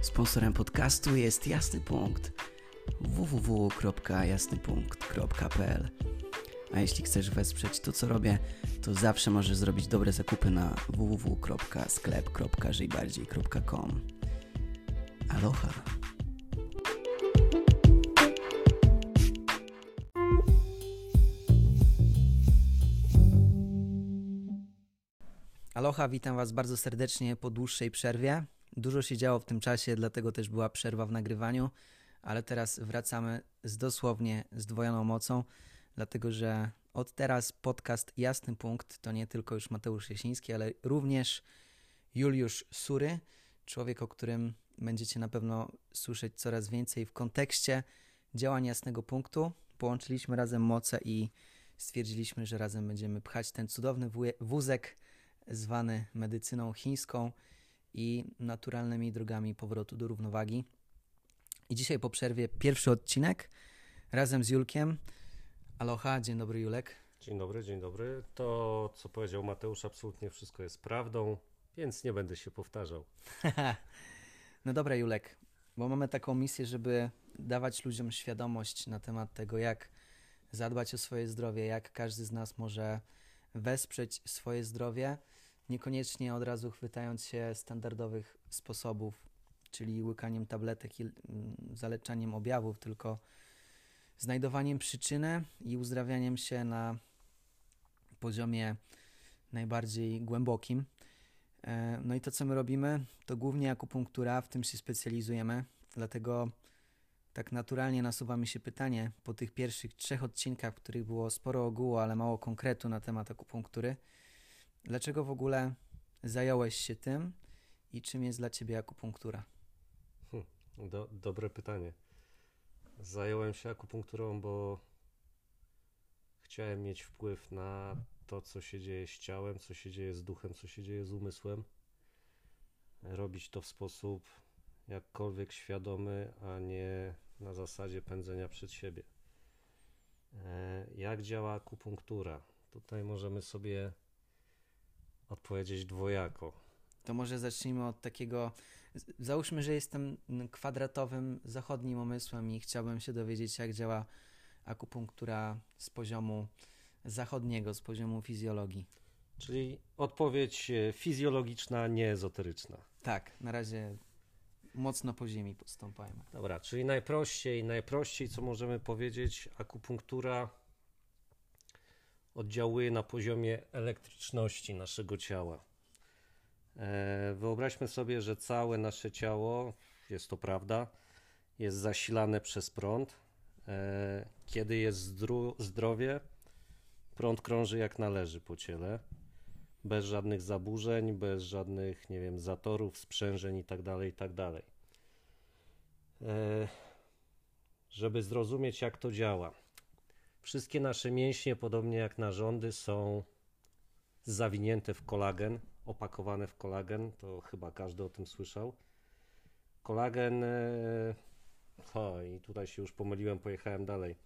Sponsorem podcastu jest Jasny Punkt www.jasnypunkt.pl A jeśli chcesz wesprzeć to, co robię, to zawsze możesz zrobić dobre zakupy na www.sklep.żyjbardziej.com Aloha! Aloha, witam Was bardzo serdecznie po dłuższej przerwie. Dużo się działo w tym czasie, dlatego też była przerwa w nagrywaniu, ale teraz wracamy z dosłownie zdwojoną mocą, dlatego że od teraz podcast Jasny Punkt to nie tylko już Mateusz Jasiński, ale również Juliusz Sury, człowiek, o którym będziecie na pewno słyszeć coraz więcej w kontekście działań Jasnego Punktu. Połączyliśmy razem moce i stwierdziliśmy, że razem będziemy pchać ten cudowny wózek zwany medycyną chińską i naturalnymi drogami powrotu do równowagi. I dzisiaj po przerwie pierwszy odcinek razem z Julkiem. Aloha, dzień dobry Julek. Dzień dobry, dzień dobry. To, co powiedział Mateusz, absolutnie wszystko jest prawdą, więc nie będę się powtarzał. no dobra, Julek, bo mamy taką misję, żeby dawać ludziom świadomość na temat tego, jak zadbać o swoje zdrowie, jak każdy z nas może wesprzeć swoje zdrowie niekoniecznie od razu chwytając się standardowych sposobów, czyli łykaniem tabletek i mm, zaleczaniem objawów, tylko znajdowaniem przyczyny i uzdrawianiem się na poziomie najbardziej głębokim. E, no i to, co my robimy, to głównie akupunktura, w tym się specjalizujemy, dlatego tak naturalnie nasuwa mi się pytanie po tych pierwszych trzech odcinkach, w których było sporo ogółu, ale mało konkretu na temat akupunktury – Dlaczego w ogóle zająłeś się tym i czym jest dla ciebie akupunktura? Hm, do, dobre pytanie. Zająłem się akupunkturą, bo chciałem mieć wpływ na to, co się dzieje z ciałem, co się dzieje z duchem, co się dzieje z umysłem. Robić to w sposób jakkolwiek świadomy, a nie na zasadzie pędzenia przed siebie. E, jak działa akupunktura? Tutaj możemy sobie odpowiedzieć dwojako. To może zacznijmy od takiego. Załóżmy, że jestem kwadratowym zachodnim umysłem i chciałbym się dowiedzieć, jak działa akupunktura z poziomu zachodniego, z poziomu fizjologii. Czyli odpowiedź e, fizjologiczna, nie ezoteryczna. Tak, na razie mocno po ziemi postąpajmy. Dobra, czyli najprościej, najprościej, co możemy powiedzieć, akupunktura oddziałuje na poziomie elektryczności naszego ciała. E, wyobraźmy sobie, że całe nasze ciało, jest to prawda, jest zasilane przez prąd. E, kiedy jest zdrowie, prąd krąży jak należy po ciele, bez żadnych zaburzeń, bez żadnych, nie wiem, zatorów, sprzężeń itd., tak itd. Tak e, żeby zrozumieć, jak to działa, Wszystkie nasze mięśnie, podobnie jak narządy, są zawinięte w kolagen, opakowane w kolagen. To chyba każdy o tym słyszał. Kolagen. E, o, i tutaj się już pomyliłem, pojechałem dalej.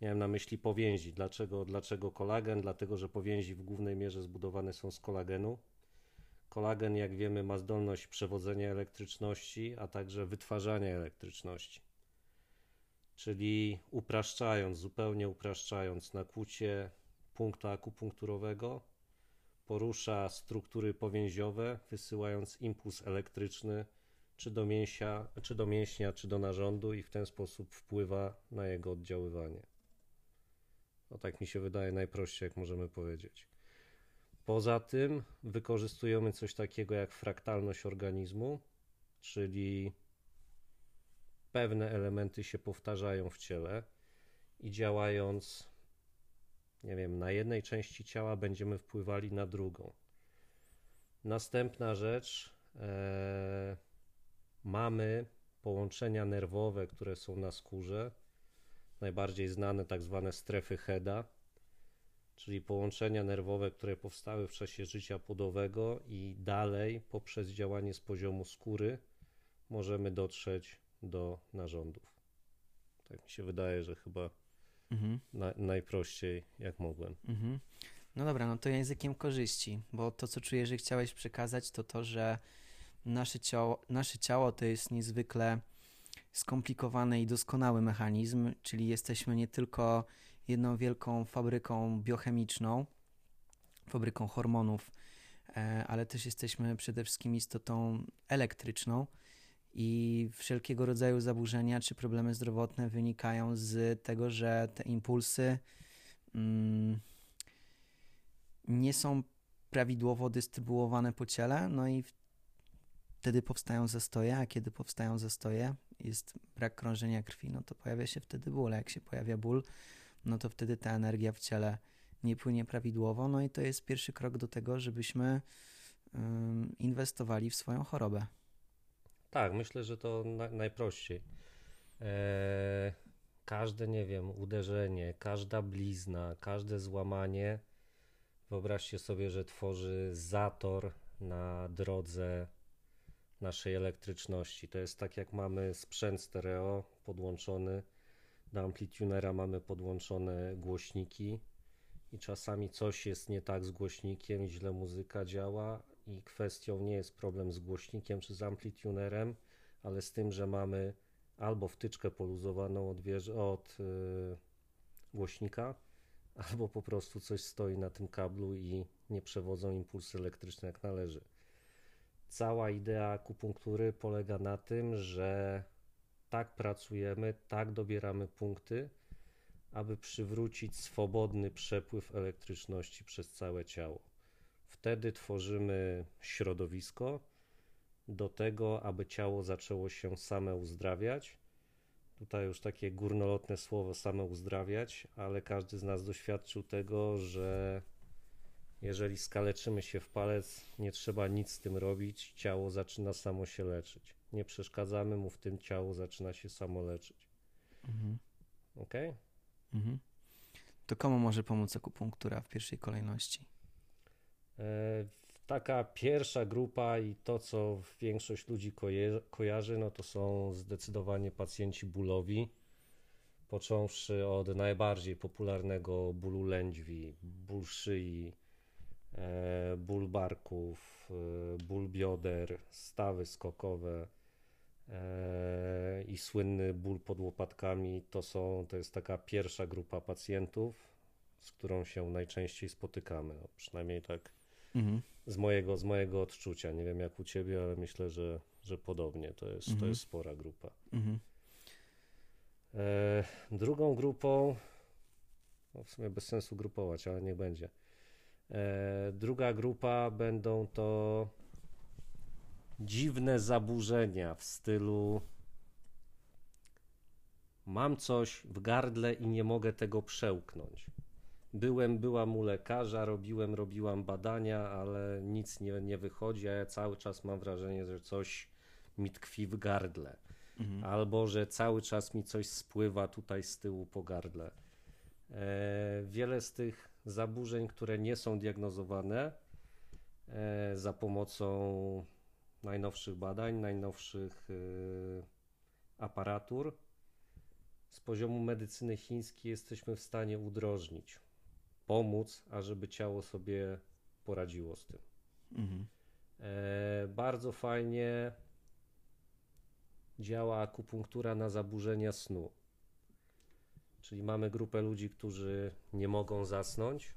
Miałem na myśli powięzi. Dlaczego, dlaczego kolagen? Dlatego, że powięzi w głównej mierze zbudowane są z kolagenu. Kolagen, jak wiemy, ma zdolność przewodzenia elektryczności, a także wytwarzania elektryczności czyli upraszczając, zupełnie upraszczając nakłucie punktu akupunkturowego, porusza struktury powięziowe, wysyłając impuls elektryczny czy do, mięsia, czy do mięśnia, czy do narządu i w ten sposób wpływa na jego oddziaływanie. No tak mi się wydaje najprościej, jak możemy powiedzieć. Poza tym wykorzystujemy coś takiego jak fraktalność organizmu, czyli pewne elementy się powtarzają w ciele i działając, nie wiem, na jednej części ciała będziemy wpływali na drugą. Następna rzecz, e, mamy połączenia nerwowe, które są na skórze, najbardziej znane tak zwane strefy Heda, czyli połączenia nerwowe, które powstały w czasie życia płodowego i dalej poprzez działanie z poziomu skóry możemy dotrzeć do narządów. Tak mi się wydaje, że chyba mhm. na, najprościej jak mogłem. Mhm. No dobra, no to językiem korzyści, bo to, co czuję, że chciałeś przekazać, to to, że nasze ciało, nasze ciało to jest niezwykle skomplikowany i doskonały mechanizm, czyli jesteśmy nie tylko jedną wielką fabryką biochemiczną, fabryką hormonów, e, ale też jesteśmy przede wszystkim istotą elektryczną i wszelkiego rodzaju zaburzenia czy problemy zdrowotne wynikają z tego, że te impulsy mm, nie są prawidłowo dystrybuowane po ciele, no i wtedy powstają zastoje, a kiedy powstają zastoje, jest brak krążenia krwi, no to pojawia się wtedy ból. A jak się pojawia ból, no to wtedy ta energia w ciele nie płynie prawidłowo, no i to jest pierwszy krok do tego, żebyśmy inwestowali w swoją chorobę. Tak, myślę, że to na, najprościej. Eee, każde, nie wiem, uderzenie, każda blizna, każde złamanie, wyobraźcie sobie, że tworzy zator na drodze naszej elektryczności. To jest tak, jak mamy sprzęt stereo podłączony do amplitunera, mamy podłączone głośniki i czasami coś jest nie tak z głośnikiem, źle muzyka działa i kwestią nie jest problem z głośnikiem czy z amplitunerem, ale z tym, że mamy albo wtyczkę poluzowaną od, od yy, głośnika, albo po prostu coś stoi na tym kablu i nie przewodzą impulsy elektryczne jak należy. Cała idea akupunktury polega na tym, że tak pracujemy, tak dobieramy punkty, aby przywrócić swobodny przepływ elektryczności przez całe ciało. Wtedy tworzymy środowisko do tego, aby ciało zaczęło się same uzdrawiać. Tutaj już takie górnolotne słowo same uzdrawiać, ale każdy z nas doświadczył tego, że jeżeli skaleczymy się w palec, nie trzeba nic z tym robić, ciało zaczyna samo się leczyć. Nie przeszkadzamy mu w tym, ciało zaczyna się samo leczyć. Mhm. Ok? Mhm. To komu może pomóc akupunktura w pierwszej kolejności? E, taka pierwsza grupa i to, co większość ludzi kojarzy, no to są zdecydowanie pacjenci bólowi, począwszy od najbardziej popularnego bólu lędźwi, ból szyi, e, ból barków, e, ból bioder, stawy skokowe i słynny ból pod łopatkami. To, są, to jest taka pierwsza grupa pacjentów, z którą się najczęściej spotykamy. No, przynajmniej tak mhm. z, mojego, z mojego odczucia. Nie wiem jak u ciebie, ale myślę, że, że podobnie. To jest, mhm. to jest spora grupa. Mhm. E, drugą grupą, no w sumie bez sensu grupować, ale niech będzie. E, druga grupa będą to dziwne zaburzenia w stylu mam coś w gardle i nie mogę tego przełknąć. Byłem, byłam u lekarza, robiłem, robiłam badania, ale nic nie, nie wychodzi, a ja cały czas mam wrażenie, że coś mi tkwi w gardle. Mhm. Albo, że cały czas mi coś spływa tutaj z tyłu po gardle. E, wiele z tych zaburzeń, które nie są diagnozowane e, za pomocą najnowszych badań, najnowszych e, aparatur, z poziomu medycyny chińskiej jesteśmy w stanie udrożnić pomóc, ażeby ciało sobie poradziło z tym. Mhm. E, bardzo fajnie działa akupunktura na zaburzenia snu. Czyli mamy grupę ludzi, którzy nie mogą zasnąć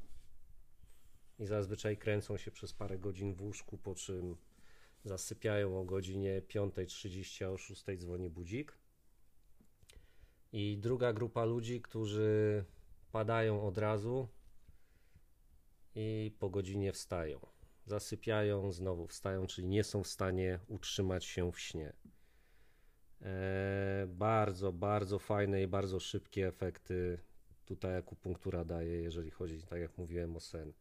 i zazwyczaj kręcą się przez parę godzin w łóżku, po czym zasypiają o godzinie 5.30, a o 6.00 dzwoni budzik. I druga grupa ludzi, którzy padają od razu, i po godzinie wstają. Zasypiają, znowu wstają, czyli nie są w stanie utrzymać się w śnie. E, bardzo, bardzo fajne i bardzo szybkie efekty tutaj akupunktura daje, jeżeli chodzi, tak jak mówiłem, o sen.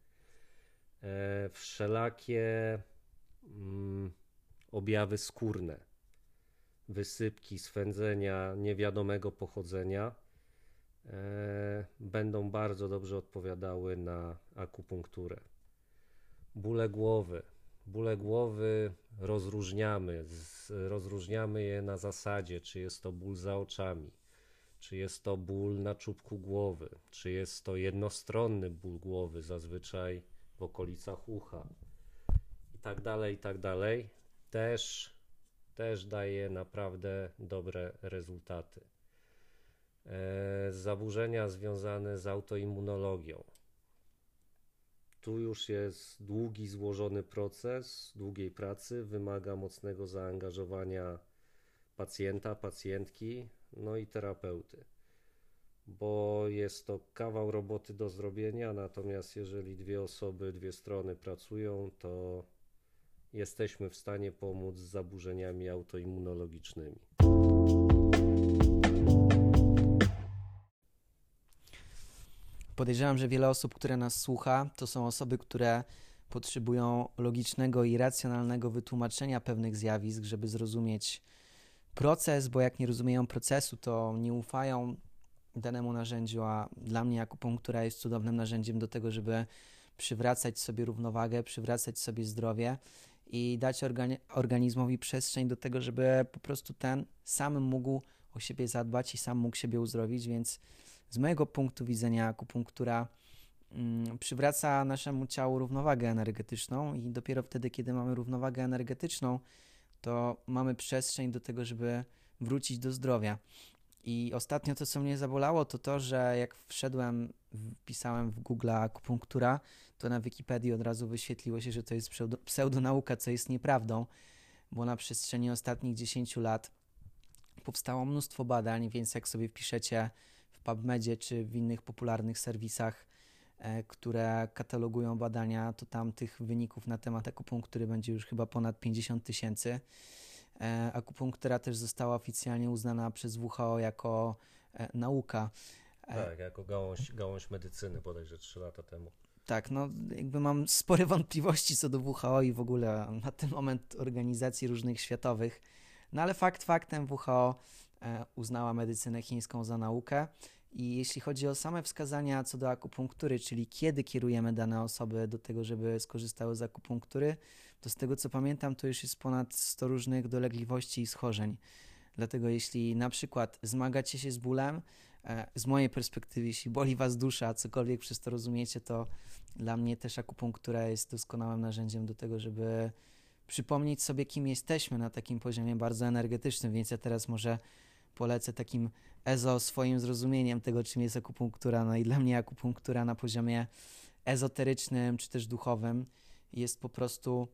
E, wszelakie mm, objawy skórne, wysypki, swędzenia niewiadomego pochodzenia będą bardzo dobrze odpowiadały na akupunkturę. Bóle głowy. Bóle głowy rozróżniamy. rozróżniamy je na zasadzie, czy jest to ból za oczami, czy jest to ból na czubku głowy, czy jest to jednostronny ból głowy, zazwyczaj w okolicach ucha, i tak dalej, i tak dalej. też, też daje naprawdę dobre rezultaty. E, zaburzenia związane z autoimmunologią. Tu już jest długi, złożony proces, długiej pracy, wymaga mocnego zaangażowania pacjenta, pacjentki, no i terapeuty bo jest to kawał roboty do zrobienia, natomiast jeżeli dwie osoby, dwie strony pracują, to jesteśmy w stanie pomóc z zaburzeniami autoimmunologicznymi. Podejrzewam, że wiele osób, które nas słucha, to są osoby, które potrzebują logicznego i racjonalnego wytłumaczenia pewnych zjawisk, żeby zrozumieć proces, bo jak nie rozumieją procesu, to nie ufają danemu narzędziu, a dla mnie akupunktura jest cudownym narzędziem do tego, żeby przywracać sobie równowagę, przywracać sobie zdrowie i dać organi organizmowi przestrzeń do tego, żeby po prostu ten sam mógł o siebie zadbać i sam mógł siebie uzdrowić, więc z mojego punktu widzenia akupunktura mm, przywraca naszemu ciału równowagę energetyczną i dopiero wtedy, kiedy mamy równowagę energetyczną, to mamy przestrzeń do tego, żeby wrócić do zdrowia. I ostatnio to, co mnie zabolało, to to, że jak wszedłem, wpisałem w Google akupunktura, to na Wikipedii od razu wyświetliło się, że to jest pseudo, pseudonauka, co jest nieprawdą, bo na przestrzeni ostatnich 10 lat powstało mnóstwo badań, więc jak sobie wpiszecie PubMedzie czy w innych popularnych serwisach, e, które katalogują badania, to tam tych wyników na temat akupunktury będzie już chyba ponad 50 tysięcy. E, akupunktura też została oficjalnie uznana przez WHO jako e, nauka. Tak, jako gałąź, gałąź medycyny bodajże 3 lata temu. Tak, no jakby mam spore wątpliwości co do WHO i w ogóle na ten moment organizacji różnych światowych, no ale fakt faktem WHO uznała medycynę chińską za naukę i jeśli chodzi o same wskazania co do akupunktury, czyli kiedy kierujemy dane osoby do tego, żeby skorzystały z akupunktury, to z tego co pamiętam, to już jest ponad 100 różnych dolegliwości i schorzeń. Dlatego jeśli na przykład zmagacie się z bólem, e, z mojej perspektywy, jeśli boli was dusza, cokolwiek przez to rozumiecie, to dla mnie też akupunktura jest doskonałym narzędziem do tego, żeby przypomnieć sobie, kim jesteśmy na takim poziomie bardzo energetycznym, więc ja teraz może polecę takim ezo swoim zrozumieniem tego, czym jest akupunktura. No i dla mnie akupunktura na poziomie ezoterycznym czy też duchowym jest po prostu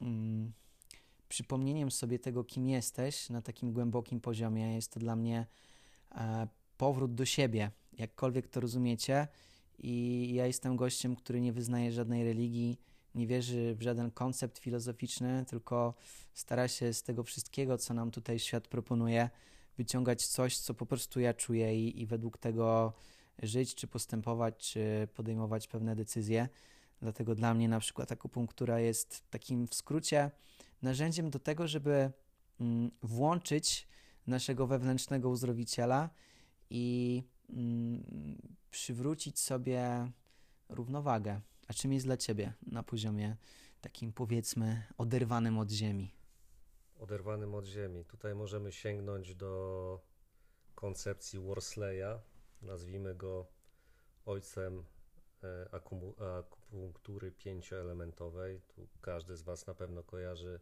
mm, przypomnieniem sobie tego, kim jesteś na takim głębokim poziomie. Jest to dla mnie e, powrót do siebie, jakkolwiek to rozumiecie. I ja jestem gościem, który nie wyznaje żadnej religii, nie wierzy w żaden koncept filozoficzny, tylko stara się z tego wszystkiego, co nam tutaj świat proponuje, wyciągać coś, co po prostu ja czuję i, i według tego żyć, czy postępować, czy podejmować pewne decyzje. Dlatego dla mnie na przykład akupunktura jest takim w skrócie narzędziem do tego, żeby mm, włączyć naszego wewnętrznego uzdrowiciela i mm, przywrócić sobie równowagę. A czym jest dla ciebie na poziomie takim powiedzmy oderwanym od ziemi? Oderwanym od ziemi. Tutaj możemy sięgnąć do koncepcji Worsleya, nazwijmy go ojcem e, akupunktury pięcioelementowej. Tu każdy z Was na pewno kojarzy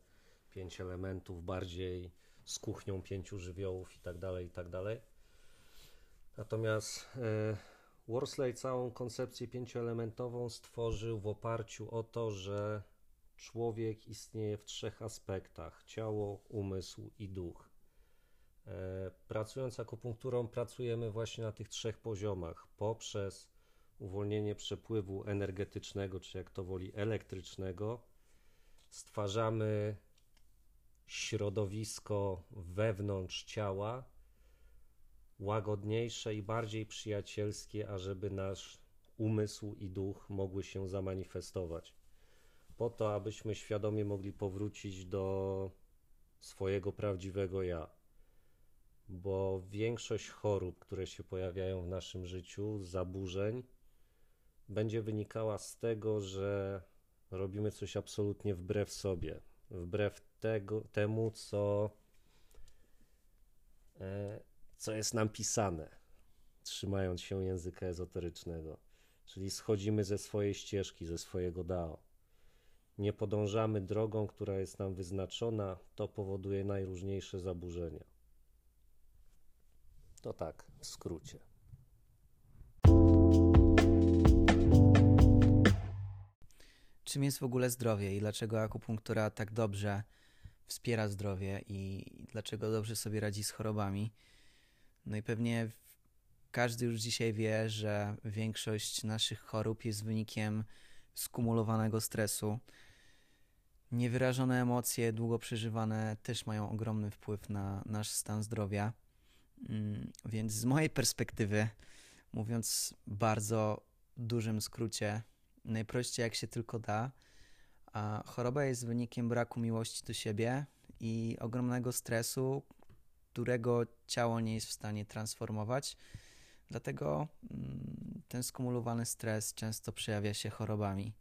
pięć elementów bardziej z kuchnią pięciu żywiołów i tak dalej, i tak dalej. Natomiast e, Worsley całą koncepcję pięcioelementową stworzył w oparciu o to, że człowiek istnieje w trzech aspektach: ciało, umysł i duch. E, pracując akupunkturą, pracujemy właśnie na tych trzech poziomach poprzez uwolnienie przepływu energetycznego, czy jak to woli elektrycznego, stwarzamy środowisko wewnątrz ciała łagodniejsze i bardziej przyjacielskie, ażeby nasz umysł i duch mogły się zamanifestować. Po to, abyśmy świadomie mogli powrócić do swojego prawdziwego ja. Bo większość chorób, które się pojawiają w naszym życiu, zaburzeń, będzie wynikała z tego, że robimy coś absolutnie wbrew sobie, wbrew tego, temu, co, e, co jest nam pisane, trzymając się języka ezoterycznego. Czyli schodzimy ze swojej ścieżki, ze swojego Dao. Nie podążamy drogą, która jest nam wyznaczona, to powoduje najróżniejsze zaburzenia. To tak w skrócie. Czym jest w ogóle zdrowie i dlaczego akupunktura tak dobrze wspiera zdrowie i dlaczego dobrze sobie radzi z chorobami? No i pewnie każdy już dzisiaj wie, że większość naszych chorób jest wynikiem skumulowanego stresu. Niewyrażone emocje, długo przeżywane, też mają ogromny wpływ na nasz stan zdrowia. Mm, więc z mojej perspektywy, mówiąc bardzo dużym skrócie, najprościej jak się tylko da, a choroba jest wynikiem braku miłości do siebie i ogromnego stresu, którego ciało nie jest w stanie transformować. Dlatego mm, ten skumulowany stres często przejawia się chorobami,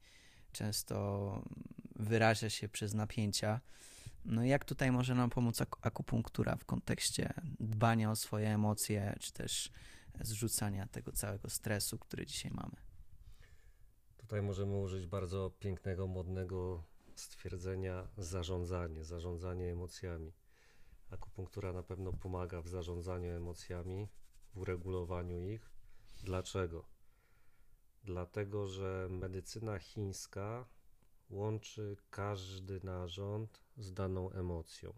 często wyraża się przez napięcia. No jak tutaj może nam pomóc akupunktura w kontekście dbania o swoje emocje, czy też zrzucania tego całego stresu, który dzisiaj mamy? Tutaj możemy użyć bardzo pięknego, modnego stwierdzenia zarządzanie, zarządzanie emocjami. Akupunktura na pewno pomaga w zarządzaniu emocjami, w uregulowaniu ich. Dlaczego? Dlatego, że medycyna chińska łączy każdy narząd z daną emocją.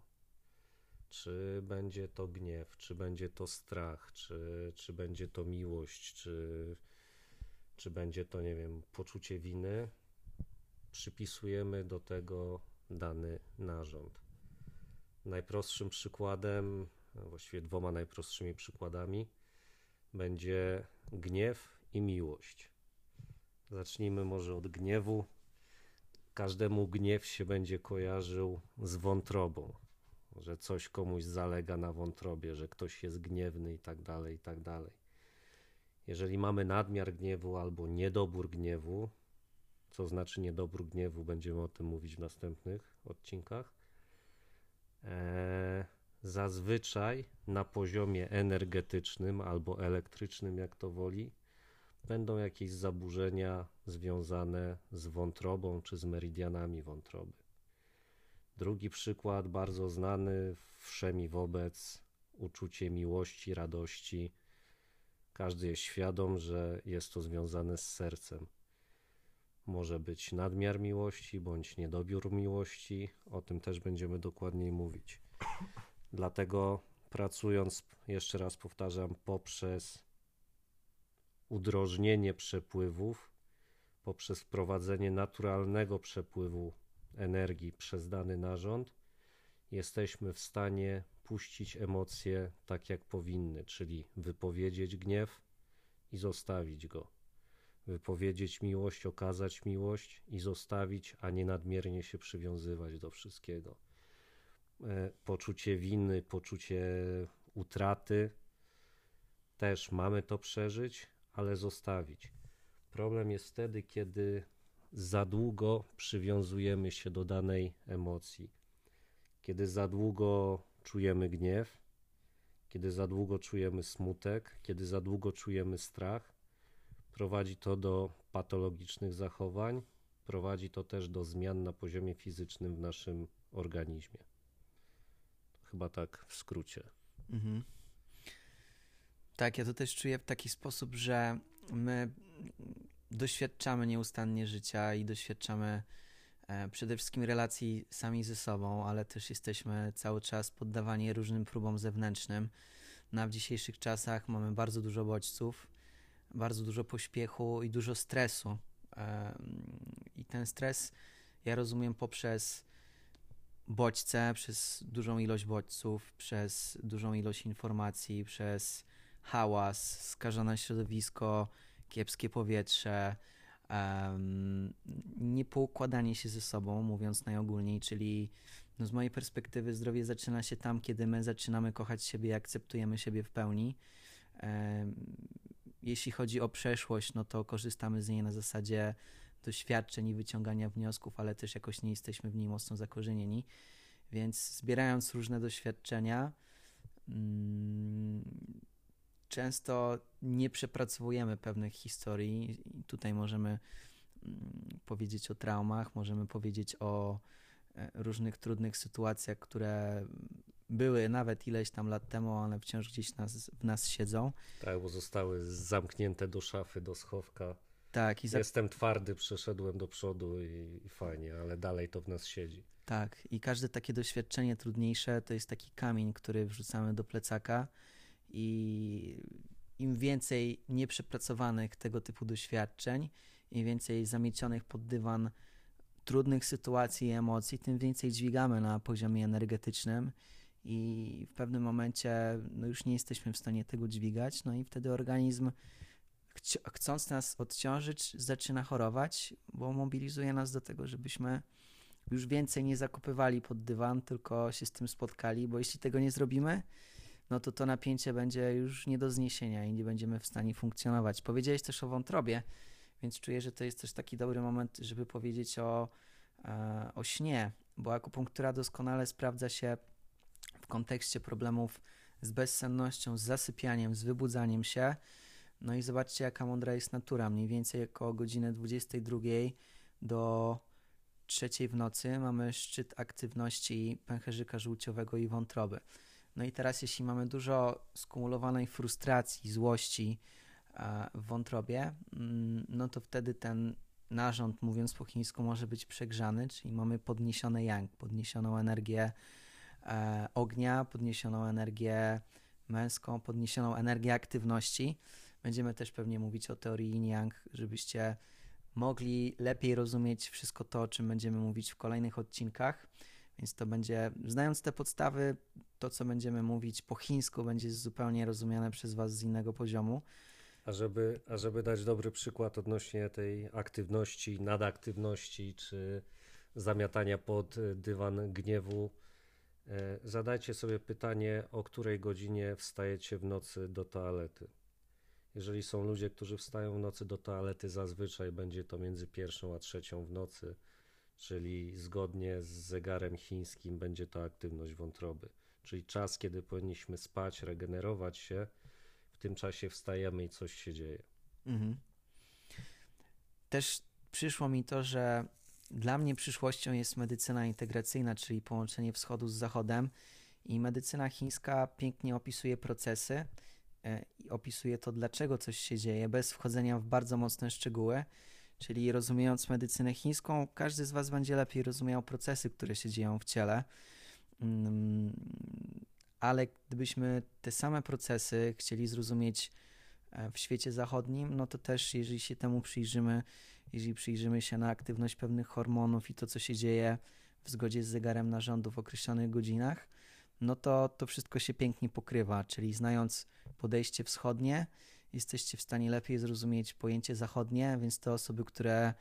Czy będzie to gniew, czy będzie to strach, czy, czy będzie to miłość, czy, czy będzie to, nie wiem, poczucie winy, przypisujemy do tego dany narząd. Najprostszym przykładem, właściwie dwoma najprostszymi przykładami, będzie gniew i miłość. Zacznijmy może od gniewu. Każdemu gniew się będzie kojarzył z wątrobą, że coś komuś zalega na wątrobie, że ktoś jest gniewny i tak dalej, i tak dalej. Jeżeli mamy nadmiar gniewu albo niedobór gniewu, co znaczy niedobór gniewu, będziemy o tym mówić w następnych odcinkach. Eee, zazwyczaj na poziomie energetycznym albo elektrycznym, jak to woli, będą jakieś zaburzenia związane z wątrobą czy z meridianami wątroby. Drugi przykład, bardzo znany, wszemi wobec, uczucie miłości, radości. Każdy jest świadom, że jest to związane z sercem. Może być nadmiar miłości bądź niedobiór miłości, o tym też będziemy dokładniej mówić. Dlatego pracując, jeszcze raz powtarzam, poprzez udrożnienie przepływów, poprzez wprowadzenie naturalnego przepływu energii przez dany narząd, jesteśmy w stanie puścić emocje tak, jak powinny, czyli wypowiedzieć gniew i zostawić go. Wypowiedzieć miłość, okazać miłość i zostawić, a nie nadmiernie się przywiązywać do wszystkiego E, poczucie winy, poczucie utraty. Też mamy to przeżyć, ale zostawić. Problem jest wtedy, kiedy za długo przywiązujemy się do danej emocji, kiedy za długo czujemy gniew, kiedy za długo czujemy smutek, kiedy za długo czujemy strach. Prowadzi to do patologicznych zachowań, prowadzi to też do zmian na poziomie fizycznym w naszym organizmie. Chyba tak w skrócie. Mhm. Tak, ja to też czuję w taki sposób, że my doświadczamy nieustannie życia i doświadczamy e, przede wszystkim relacji sami ze sobą, ale też jesteśmy cały czas poddawani różnym próbom zewnętrznym. Na no w dzisiejszych czasach mamy bardzo dużo bodźców, bardzo dużo pośpiechu i dużo stresu. E, I ten stres ja rozumiem poprzez bodźce, przez dużą ilość bodźców, przez dużą ilość informacji, przez hałas, skażone środowisko, kiepskie powietrze, um, niepoukładanie się ze sobą, mówiąc najogólniej, czyli no z mojej perspektywy zdrowie zaczyna się tam, kiedy my zaczynamy kochać siebie i akceptujemy siebie w pełni. Um, jeśli chodzi o przeszłość, no to korzystamy z niej na zasadzie doświadczeń i wyciągania wniosków, ale też jakoś nie jesteśmy w niej mocno zakorzenieni. Więc zbierając różne doświadczenia, mm, często nie przepracowujemy pewnych historii. I tutaj możemy mm, powiedzieć o traumach, możemy powiedzieć o e, różnych trudnych sytuacjach, które były nawet ileś tam lat temu, ale wciąż gdzieś nas, w nas siedzą. Tak, bo zostały zamknięte do szafy, do schowka. Tak, i za... Jestem twardy, przeszedłem do przodu i, i fajnie, ale dalej to w nas siedzi. Tak, i każde takie doświadczenie trudniejsze to jest taki kamień, który wrzucamy do plecaka i im więcej nieprzepracowanych tego typu doświadczeń, im więcej zamiecionych pod dywan trudnych sytuacji i emocji, tym więcej dźwigamy na poziomie energetycznym i w pewnym momencie no już nie jesteśmy w stanie tego dźwigać, no i wtedy organizm chcąc nas odciążyć zaczyna chorować, bo mobilizuje nas do tego, żebyśmy już więcej nie zakopywali pod dywan, tylko się z tym spotkali, bo jeśli tego nie zrobimy, no to to napięcie będzie już nie do zniesienia i nie będziemy w stanie funkcjonować. Powiedziałeś też o wątrobie, więc czuję, że to jest też taki dobry moment, żeby powiedzieć o, e, o śnie, bo akupunktura doskonale sprawdza się w kontekście problemów z bezsennością, z zasypianiem, z wybudzaniem się. No i zobaczcie, jaka mądra jest natura. Mniej więcej około godziny 22 do trzeciej w nocy mamy szczyt aktywności pęcherzyka żółciowego i wątroby. No i teraz, jeśli mamy dużo skumulowanej frustracji, złości e, w wątrobie, mm, no to wtedy ten narząd, mówiąc po chińsku, może być przegrzany, czyli mamy podniesiony yang, podniesioną energię e, ognia, podniesioną energię męską, podniesioną energię aktywności. Będziemy też pewnie mówić o teorii yin-yang, żebyście mogli lepiej rozumieć wszystko to, o czym będziemy mówić w kolejnych odcinkach. Więc to będzie, znając te podstawy, to co będziemy mówić po chińsku będzie zupełnie rozumiane przez Was z innego poziomu. A żeby, a żeby dać dobry przykład odnośnie tej aktywności, nadaktywności czy zamiatania pod dywan gniewu, e, zadajcie sobie pytanie, o której godzinie wstajecie w nocy do toalety. Jeżeli są ludzie, którzy wstają w nocy do toalety, zazwyczaj będzie to między pierwszą a trzecią w nocy, czyli zgodnie z zegarem chińskim będzie to aktywność wątroby, czyli czas, kiedy powinniśmy spać, regenerować się. W tym czasie wstajemy i coś się dzieje. Mhm. Też przyszło mi to, że dla mnie przyszłością jest medycyna integracyjna, czyli połączenie wschodu z zachodem. I medycyna chińska pięknie opisuje procesy E, i opisuje to, dlaczego coś się dzieje, bez wchodzenia w bardzo mocne szczegóły. Czyli rozumiejąc medycynę chińską, każdy z Was będzie lepiej rozumiał procesy, które się dzieją w ciele. Mm, ale gdybyśmy te same procesy chcieli zrozumieć e, w świecie zachodnim, no to też, jeżeli się temu przyjrzymy, jeżeli przyjrzymy się na aktywność pewnych hormonów i to, co się dzieje w zgodzie z zegarem narządu w określonych godzinach, no to to wszystko się pięknie pokrywa, czyli znając podejście wschodnie, jesteście w stanie lepiej zrozumieć pojęcie zachodnie, więc te osoby, które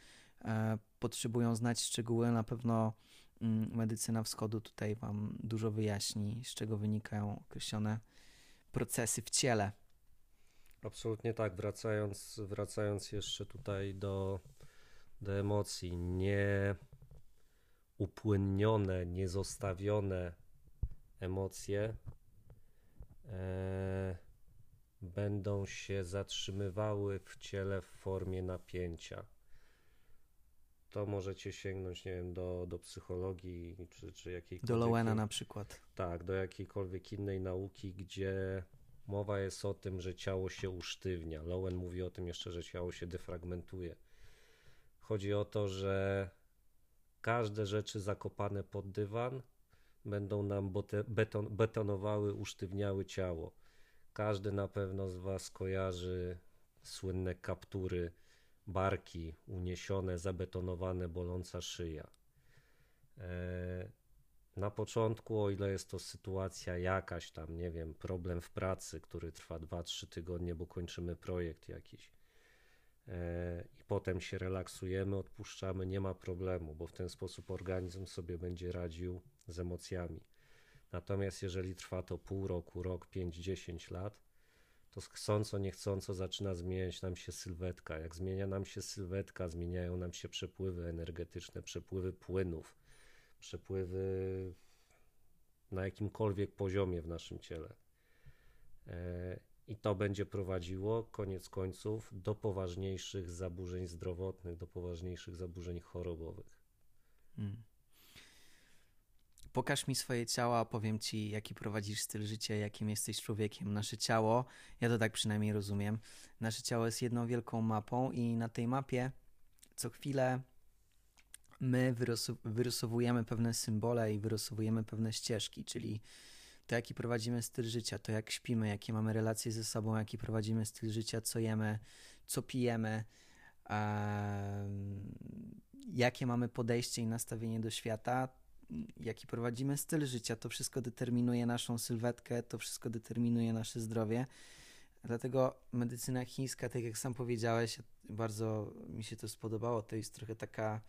e, potrzebują znać szczegóły, na pewno mm, medycyna wschodu tutaj Wam dużo wyjaśni, z czego wynikają określone procesy w ciele. Absolutnie tak. Wracając, wracając jeszcze tutaj do, do emocji, nie upłynnione, niezostawione emocje e, będą się zatrzymywały w ciele w formie napięcia. To możecie sięgnąć, nie wiem, do, do psychologii czy, czy jakiejkolwiek. Do Lowena na przykład. Tak, do jakiejkolwiek innej nauki, gdzie mowa jest o tym, że ciało się usztywnia. Lowen mówi o tym jeszcze, że ciało się defragmentuje. Chodzi o to, że każde rzeczy zakopane pod dywan będą nam beton, betonowały, usztywniały ciało. Każdy na pewno z Was kojarzy słynne kaptury, barki uniesione, zabetonowane, boląca szyja. E, na początku, o ile jest to sytuacja jakaś tam, nie wiem, problem w pracy, który trwa 2-3 tygodnie, bo kończymy projekt jakiś, e, i potem się relaksujemy, odpuszczamy, nie ma problemu, bo w ten sposób organizm sobie będzie radził z emocjami. Natomiast jeżeli trwa to pół roku, rok, 5-10 lat, to chcąco, niechcąco zaczyna zmieniać nam się sylwetka. Jak zmienia nam się sylwetka, zmieniają nam się przepływy energetyczne, przepływy płynów, przepływy na jakimkolwiek poziomie w naszym ciele. E, I to będzie prowadziło koniec końców do poważniejszych zaburzeń zdrowotnych, do poważniejszych zaburzeń chorobowych. Hmm. Pokaż mi swoje ciało, a powiem ci, jaki prowadzisz styl życia, jakim jesteś człowiekiem. Nasze ciało, ja to tak przynajmniej rozumiem, nasze ciało jest jedną wielką mapą i na tej mapie co chwilę my wyrysowujemy pewne symbole i wyrysowujemy pewne ścieżki, czyli to, jaki prowadzimy styl życia, to jak śpimy, jakie mamy relacje ze sobą, jaki prowadzimy styl życia, co jemy, co pijemy, jakie mamy podejście i nastawienie do świata, jaki prowadzimy styl życia, to wszystko determinuje naszą sylwetkę, to wszystko determinuje nasze zdrowie. Dlatego medycyna chińska, tak jak sam powiedziałeś, bardzo mi się to spodobało. To jest trochę taka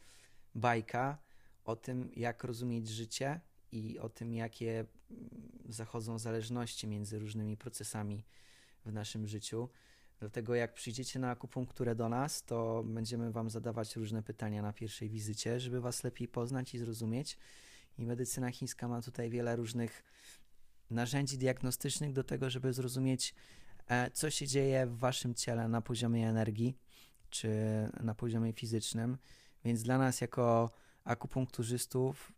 bajka o tym, jak rozumieć życie i o tym, jakie zachodzą zależności między różnymi procesami w naszym życiu. Dlatego jak przyjdziecie na akupunkturę do nas, to będziemy Wam zadawać różne pytania na pierwszej wizycie, żeby Was lepiej poznać i zrozumieć. I medycyna chińska ma tutaj wiele różnych narzędzi diagnostycznych do tego, żeby zrozumieć, e, co się dzieje w Waszym ciele na poziomie energii czy na poziomie fizycznym. Więc dla nas, jako akupunkturzystów,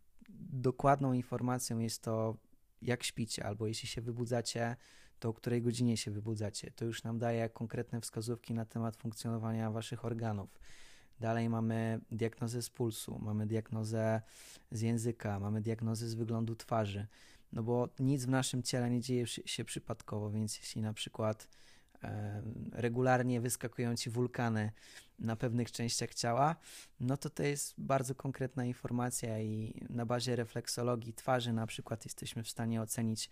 dokładną informacją jest to, jak śpicie, albo jeśli się wybudzacie, to o której godzinie się wybudzacie. To już nam daje konkretne wskazówki na temat funkcjonowania waszych organów. Dalej mamy diagnozę z pulsu, mamy diagnozę z języka, mamy diagnozę z wyglądu twarzy. No bo nic w naszym ciele nie dzieje się przypadkowo, więc jeśli na przykład regularnie wyskakują ci wulkany na pewnych częściach ciała, no to to jest bardzo konkretna informacja i na bazie refleksologii twarzy na przykład jesteśmy w stanie ocenić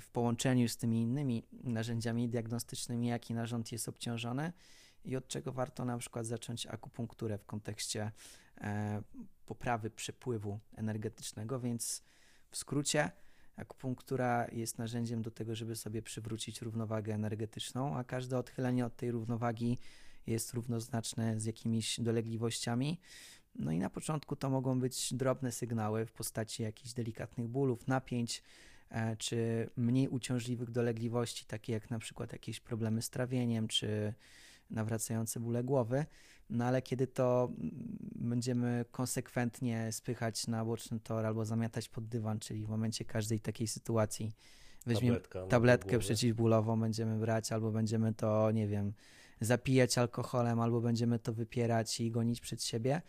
w połączeniu z tymi innymi narzędziami diagnostycznymi, jaki narząd jest obciążony i od czego warto na przykład zacząć akupunkturę w kontekście e, poprawy przepływu energetycznego, więc w skrócie Akupunktura jest narzędziem do tego, żeby sobie przywrócić równowagę energetyczną, a każde odchylenie od tej równowagi jest równoznaczne z jakimiś dolegliwościami. No i na początku to mogą być drobne sygnały w postaci jakichś delikatnych bólów, napięć, e, czy mniej uciążliwych dolegliwości, takie jak na przykład jakieś problemy z trawieniem, czy nawracające bóle głowy. No ale kiedy to będziemy konsekwentnie spychać na boczny tor albo zamiatać pod dywan, czyli w momencie każdej takiej sytuacji weźmiemy Tabletka tabletkę przeciwbólową, będziemy brać albo będziemy to, nie wiem, zapijać alkoholem, albo będziemy to wypierać i gonić przed siebie,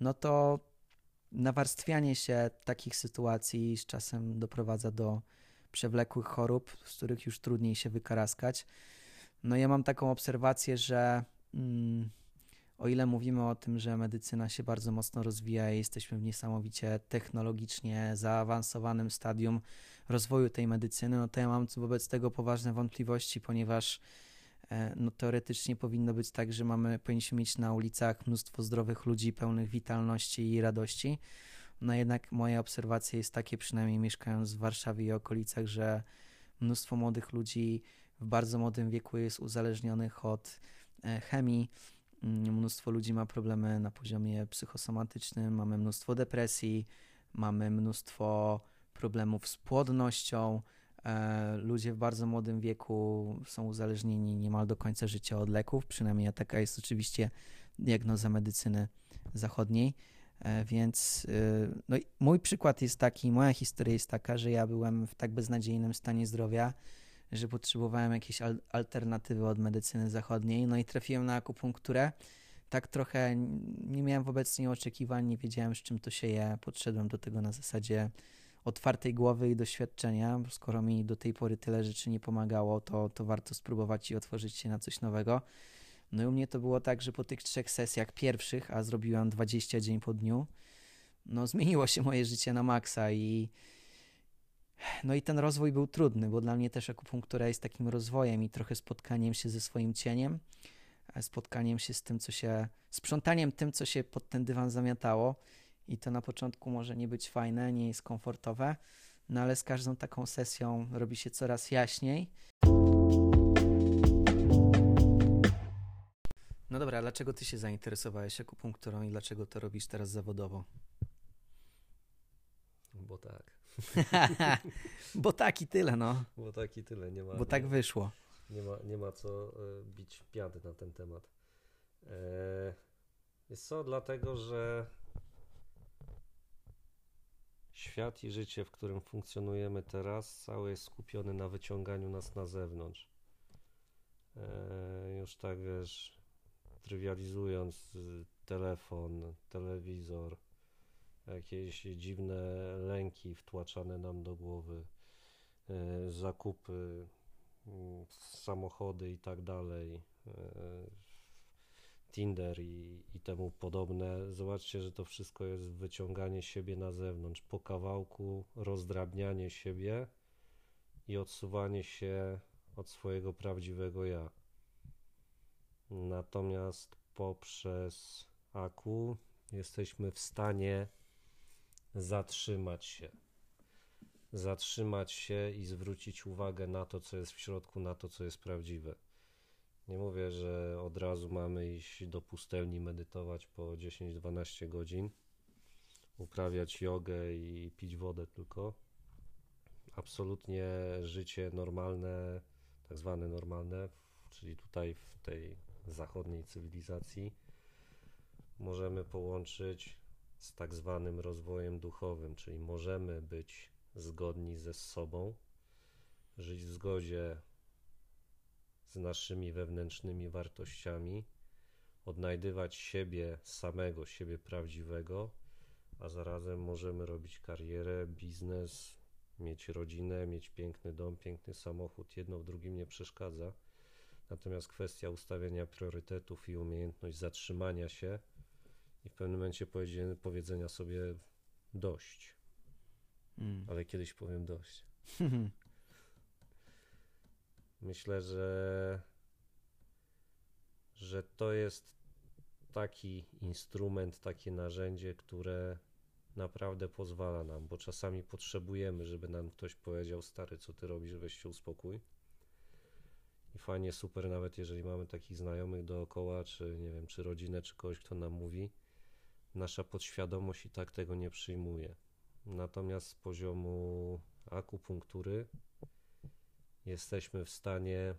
no to nawarstwianie się takich sytuacji z czasem doprowadza do przewlekłych chorób, z których już trudniej się wykaraskać. No ja mam taką obserwację, że mm, o ile mówimy o tym, że medycyna się bardzo mocno rozwija i jesteśmy w niesamowicie technologicznie zaawansowanym stadium rozwoju tej medycyny, no to ja mam wobec tego poważne wątpliwości, ponieważ no, teoretycznie powinno być tak, że mamy, powinniśmy mieć na ulicach mnóstwo zdrowych ludzi, pełnych witalności i radości. No jednak moja obserwacja jest takie, przynajmniej mieszkając w Warszawie i okolicach, że mnóstwo młodych ludzi w bardzo młodym wieku jest uzależnionych od e, chemii, Mm, mnóstwo ludzi ma problemy na poziomie psychosomatycznym, mamy mnóstwo depresji, mamy mnóstwo problemów z płodnością. E, ludzie w bardzo młodym wieku są uzależnieni niemal do końca życia od leków, przynajmniej taka jest oczywiście diagnoza medycyny zachodniej. E, więc e, no, mój przykład jest taki, moja historia jest taka, że ja byłem w tak beznadziejnym stanie zdrowia, że potrzebowałem jakiejś al alternatywy od medycyny zachodniej, no i trafiłem na akupunkturę. Tak trochę nie miałem wobec niej oczekiwań, nie wiedziałem z czym to się je. Podszedłem do tego na zasadzie otwartej głowy i doświadczenia. Skoro mi do tej pory tyle rzeczy nie pomagało, to, to warto spróbować i otworzyć się na coś nowego. No i u mnie to było tak, że po tych trzech sesjach pierwszych, a zrobiłem 20 dzień po dniu, no zmieniło się moje życie na maksa i no i ten rozwój był trudny, bo dla mnie też akupunktura jest takim rozwojem i trochę spotkaniem się ze swoim cieniem, e, spotkaniem się z tym, co się, sprzątaniem tym, co się pod ten dywan zamiatało. I to na początku może nie być fajne, nie jest komfortowe, no ale z każdą taką sesją robi się coraz jaśniej. No dobra, dlaczego ty się zainteresowałeś akupunkturą i dlaczego to robisz teraz zawodowo? Bo tak. Bo tak i tyle, no. Bo tak i tyle, nie ma. Bo tak wyszło. Nie ma, nie ma co e, bić piady na ten temat. E, jest co? Dlatego, że świat i życie, w którym funkcjonujemy teraz, cały jest skupiony na wyciąganiu nas na zewnątrz. E, już tak wiesz, trywializując y, telefon, telewizor, jakieś dziwne lęki wtłaczane nam do głowy, e, zakupy, mm, samochody i tak dalej, e, Tinder i, i temu podobne. Zobaczcie, że to wszystko jest wyciąganie siebie na zewnątrz, po kawałku rozdrabnianie siebie i odsuwanie się od swojego prawdziwego ja. Natomiast poprzez aku jesteśmy w stanie zatrzymać się. Zatrzymać się i zwrócić uwagę na to, co jest w środku, na to, co jest prawdziwe. Nie mówię, że od razu mamy iść do pustelni medytować po 10-12 godzin, uprawiać jogę i pić wodę tylko. Absolutnie życie normalne, tak zwane normalne, czyli tutaj w tej zachodniej cywilizacji, możemy połączyć z tak zwanym rozwojem duchowym, czyli możemy być zgodni ze sobą, żyć w zgodzie z naszymi wewnętrznymi wartościami, odnajdywać siebie samego, siebie prawdziwego, a zarazem możemy robić karierę, biznes, mieć rodzinę, mieć piękny dom, piękny samochód. Jedno w drugim nie przeszkadza. Natomiast kwestia ustawienia priorytetów i umiejętność zatrzymania się i w pewnym momencie powiedzenia sobie dość. Mm. Ale kiedyś powiem dość. Myślę, że, że to jest taki instrument, takie narzędzie, które naprawdę pozwala nam, bo czasami potrzebujemy, żeby nam ktoś powiedział, stary, co ty robisz, weź się uspokój. I fajnie, super, nawet jeżeli mamy takich znajomych dookoła, czy nie wiem, czy rodzinę, czy kogoś, kto nam mówi, nasza podświadomość i tak tego nie przyjmuje. Natomiast z poziomu akupunktury jesteśmy w stanie,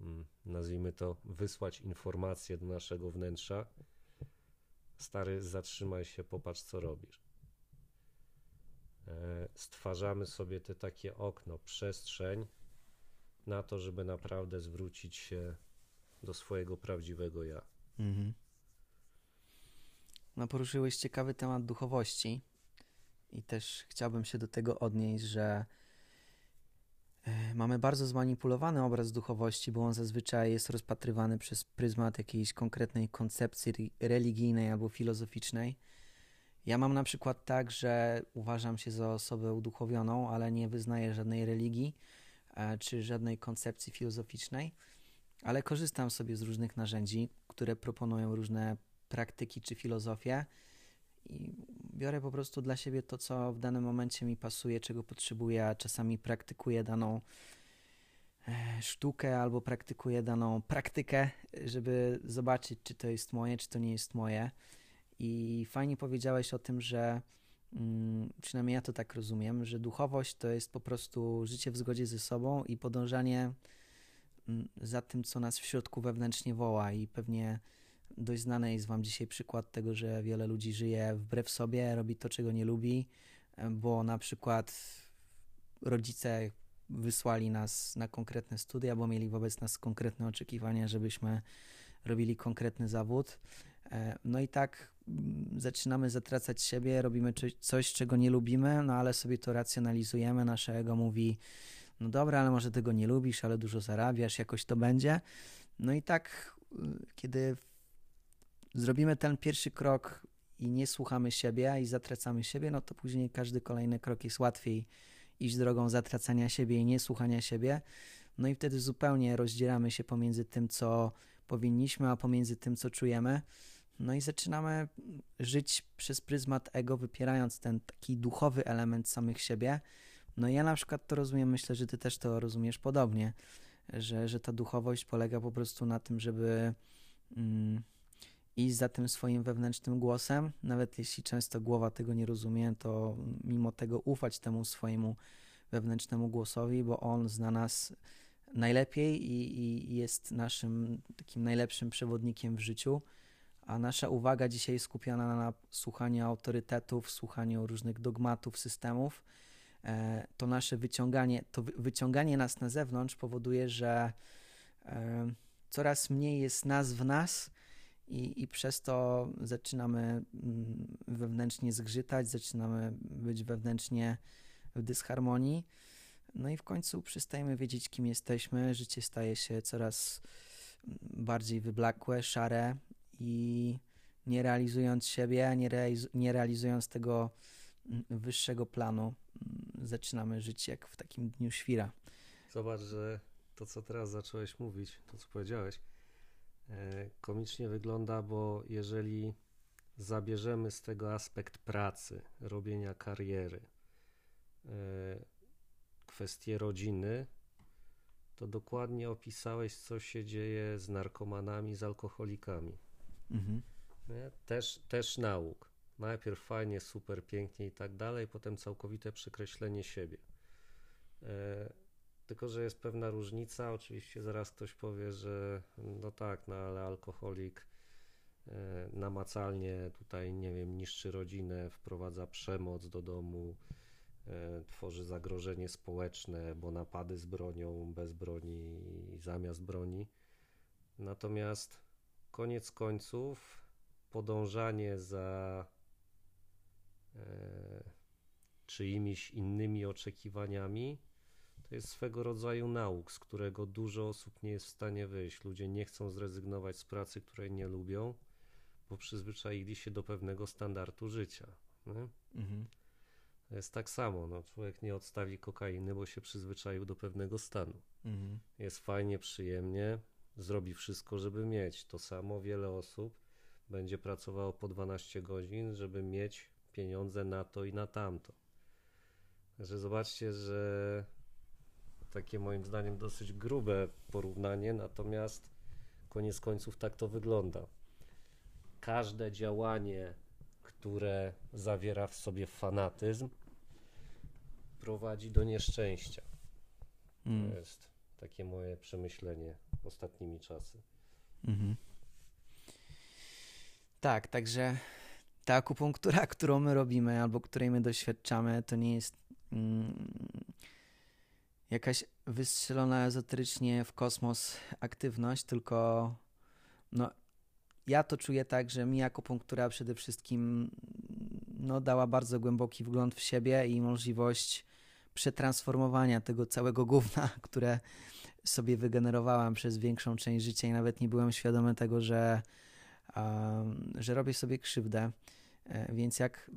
mm, nazwijmy to, wysłać informację do naszego wnętrza. Stary, zatrzymaj się, popatrz, co robisz. E, stwarzamy sobie te takie okno, przestrzeń na to, żeby naprawdę zwrócić się do swojego prawdziwego ja. Mhm. No, poruszyłeś ciekawy temat duchowości i też chciałbym się do tego odnieść, że mamy bardzo zmanipulowany obraz duchowości, bo on zazwyczaj jest rozpatrywany przez pryzmat jakiejś konkretnej koncepcji religijnej albo filozoficznej. Ja mam na przykład tak, że uważam się za osobę uduchowioną, ale nie wyznaję żadnej religii e, czy żadnej koncepcji filozoficznej, ale korzystam sobie z różnych narzędzi, które proponują różne praktyki czy filozofię i biorę po prostu dla siebie to, co w danym momencie mi pasuje, czego potrzebuję, a czasami praktykuję daną e, sztukę albo praktykuję daną praktykę, żeby zobaczyć, czy to jest moje, czy to nie jest moje. I fajnie powiedziałeś o tym, że mm, przynajmniej ja to tak rozumiem, że duchowość to jest po prostu życie w zgodzie ze sobą i podążanie mm, za tym, co nas w środku wewnętrznie woła i pewnie dość znany jest Wam dzisiaj przykład tego, że wiele ludzi żyje wbrew sobie, robi to, czego nie lubi, bo na przykład rodzice wysłali nas na konkretne studia, bo mieli wobec nas konkretne oczekiwania, żebyśmy robili konkretny zawód. E, no i tak mm, zaczynamy zatracać siebie, robimy coś, czego nie lubimy, no ale sobie to racjonalizujemy. Nasze ego mówi, no dobra, ale może tego nie lubisz, ale dużo zarabiasz, jakoś to będzie. No i tak, y, kiedy zrobimy ten pierwszy krok i nie słuchamy siebie i zatracamy siebie, no to później każdy kolejny krok jest łatwiej iść drogą zatracania siebie i niesłuchania siebie. No i wtedy zupełnie rozdzielamy się pomiędzy tym, co powinniśmy, a pomiędzy tym, co czujemy. No i zaczynamy żyć przez pryzmat ego, wypierając ten taki duchowy element samych siebie. No ja na przykład to rozumiem, myślę, że ty też to rozumiesz podobnie, że, że ta duchowość polega po prostu na tym, żeby mm, iść za tym swoim wewnętrznym głosem, nawet jeśli często głowa tego nie rozumie, to mimo tego ufać temu swojemu wewnętrznemu głosowi, bo on zna nas najlepiej i, i jest naszym takim najlepszym przewodnikiem w życiu. A nasza uwaga dzisiaj skupiona na słuchaniu autorytetów, słuchaniu różnych dogmatów, systemów. E, to nasze wyciąganie, to wyciąganie nas na zewnątrz powoduje, że e, coraz mniej jest nas w nas i, i przez to zaczynamy mm, wewnętrznie zgrzytać, zaczynamy być wewnętrznie w dysharmonii. No i w końcu przestajemy wiedzieć, kim jesteśmy. Życie staje się coraz bardziej wyblakłe, szare i nie realizując siebie, nie, realiz nie realizując tego mm, wyższego planu, mm, zaczynamy żyć jak w takim dniu świra. Zobacz, że to, co teraz zacząłeś mówić, to, co powiedziałeś, komicznie wygląda, bo jeżeli zabierzemy z tego aspekt pracy, robienia kariery, e, kwestie rodziny, to dokładnie opisałeś, co się dzieje z narkomanami, z alkoholikami. Mhm. Też, też nauk. Najpierw fajnie, super, pięknie i tak dalej, potem całkowite przekreślenie siebie. Tylko, że jest pewna różnica. Oczywiście zaraz ktoś powie, że no tak, no ale alkoholik e, namacalnie tutaj, nie wiem, niszczy rodzinę, wprowadza przemoc do domu, e, tworzy zagrożenie społeczne, bo napady z bronią, bez broni i zamiast broni. Natomiast koniec końców podążanie za e, czyimiś innymi oczekiwaniami to jest swego rodzaju nauk, z którego dużo osób nie jest w stanie wyjść. Ludzie nie chcą zrezygnować z pracy, której nie lubią, bo przyzwyczaili się do pewnego standardu życia. Mhm. To jest tak samo. No, człowiek nie odstawi kokainy, bo się przyzwyczaił do pewnego stanu. Mhm. Jest fajnie, przyjemnie, zrobi wszystko, żeby mieć. To samo wiele osób będzie pracowało po 12 godzin, żeby mieć pieniądze na to i na tamto. Także zobaczcie, że takie moim zdaniem dosyć grube porównanie, natomiast koniec końców tak to wygląda. Każde działanie, które zawiera w sobie fanatyzm, prowadzi do nieszczęścia. Mm. To jest takie moje przemyślenie ostatnimi czasy. Mhm. Tak, także ta akupunktura, którą my robimy albo której my doświadczamy, to nie jest mm, jakaś wystrzelona ezoterycznie w kosmos aktywność, tylko no, ja to czuję tak, że mi akupunktura przede wszystkim no, dała bardzo głęboki wgląd w siebie i możliwość przetransformowania tego całego gówna, które sobie wygenerowałam przez większą część życia i nawet nie byłem świadomy tego, że, że robię sobie krzywdę. E, więc jak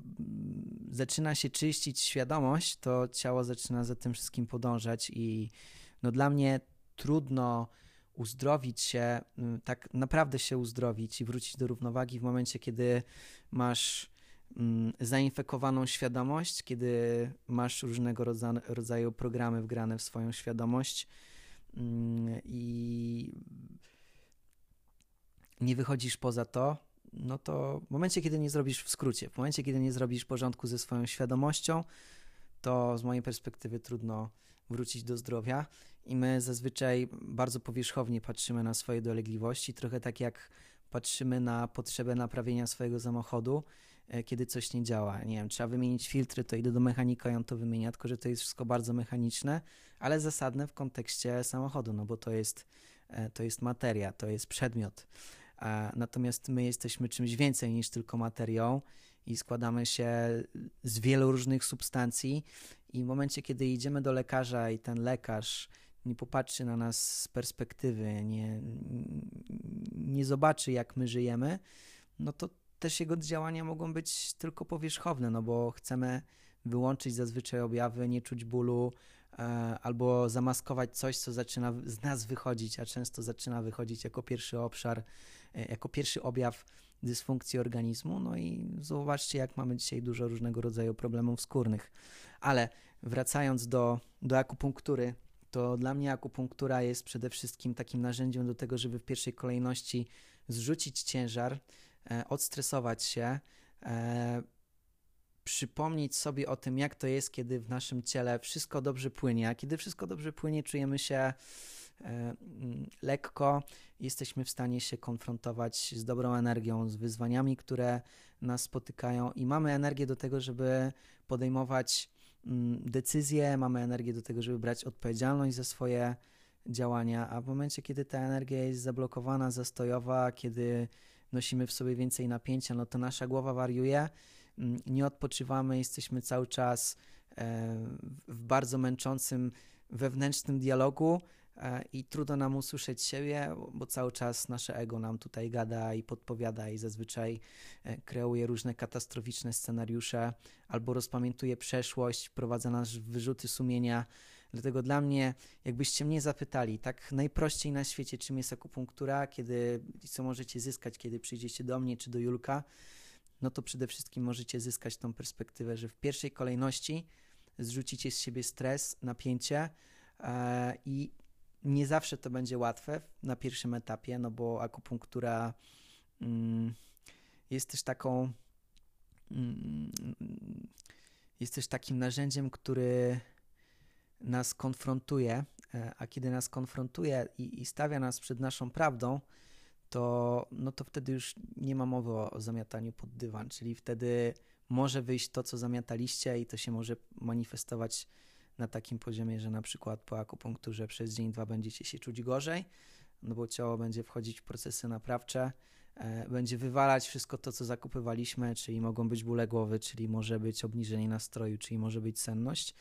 zaczyna się czyścić świadomość, to ciało zaczyna za tym wszystkim podążać i no dla mnie trudno uzdrowić się, tak naprawdę się uzdrowić i wrócić do równowagi w momencie, kiedy masz zainfekowaną świadomość, kiedy masz różnego rodzaju programy wgrane w swoją świadomość i nie wychodzisz poza to, no to w momencie, kiedy nie zrobisz w skrócie, w momencie, kiedy nie zrobisz porządku ze swoją świadomością, to z mojej perspektywy trudno wrócić do zdrowia. I my zazwyczaj bardzo powierzchownie patrzymy na swoje dolegliwości, trochę tak jak patrzymy na potrzebę naprawienia swojego samochodu, e, kiedy coś nie działa. Nie wiem, trzeba wymienić filtry, to idę do mechanika i on to wymienia, tylko że to jest wszystko bardzo mechaniczne, ale zasadne w kontekście samochodu, no bo to jest, e, to jest materia, to jest przedmiot. Natomiast my jesteśmy czymś więcej niż tylko materią i składamy się z wielu różnych substancji. I w momencie, kiedy idziemy do lekarza i ten lekarz nie popatrzy na nas z perspektywy, nie, nie zobaczy, jak my żyjemy, no to też jego działania mogą być tylko powierzchowne, no bo chcemy wyłączyć zazwyczaj objawy, nie czuć bólu, e, albo zamaskować coś, co zaczyna z nas wychodzić, a często zaczyna wychodzić jako pierwszy obszar E, jako pierwszy objaw dysfunkcji organizmu. No i zobaczcie, jak mamy dzisiaj dużo różnego rodzaju problemów skórnych. Ale wracając do, do akupunktury, to dla mnie akupunktura jest przede wszystkim takim narzędziem do tego, żeby w pierwszej kolejności zrzucić ciężar, e, odstresować się, e, przypomnieć sobie o tym, jak to jest, kiedy w naszym ciele wszystko dobrze płynie. A kiedy wszystko dobrze płynie, czujemy się lekko, jesteśmy w stanie się konfrontować z dobrą energią, z wyzwaniami, które nas spotykają i mamy energię do tego, żeby podejmować mm, decyzje, mamy energię do tego, żeby brać odpowiedzialność za swoje działania, a w momencie, kiedy ta energia jest zablokowana, zastojowa, kiedy nosimy w sobie więcej napięcia, no to nasza głowa wariuje, mm, nie odpoczywamy, jesteśmy cały czas e, w bardzo męczącym wewnętrznym dialogu e, i trudno nam usłyszeć siebie, bo cały czas nasze ego nam tutaj gada i podpowiada i zazwyczaj e, kreuje różne katastroficzne scenariusze albo rozpamiętuje przeszłość, wprowadza nas w wyrzuty sumienia. Dlatego dla mnie, jakbyście mnie zapytali, tak najprościej na świecie, czym jest akupunktura, kiedy, co możecie zyskać, kiedy przyjdziecie do mnie czy do Julka, no to przede wszystkim możecie zyskać tą perspektywę, że w pierwszej kolejności zrzucicie z siebie stres, napięcie e, i nie zawsze to będzie łatwe na pierwszym etapie, no bo akupunktura mm, jest też taką mm, jest też takim narzędziem, który nas konfrontuje, e, a kiedy nas konfrontuje i, i, stawia nas przed naszą prawdą, to, no to wtedy już nie ma mowy o, o zamiataniu pod dywan, czyli wtedy może wyjść to, co zamiataliście i to się może manifestować na takim poziomie, że na przykład po akupunkturze przez dzień, dwa będziecie się czuć gorzej, no bo ciało będzie wchodzić w procesy naprawcze, e, będzie wywalać wszystko to, co zakupywaliśmy, czyli mogą być bóle głowy, czyli może być obniżenie nastroju, czyli może być senność,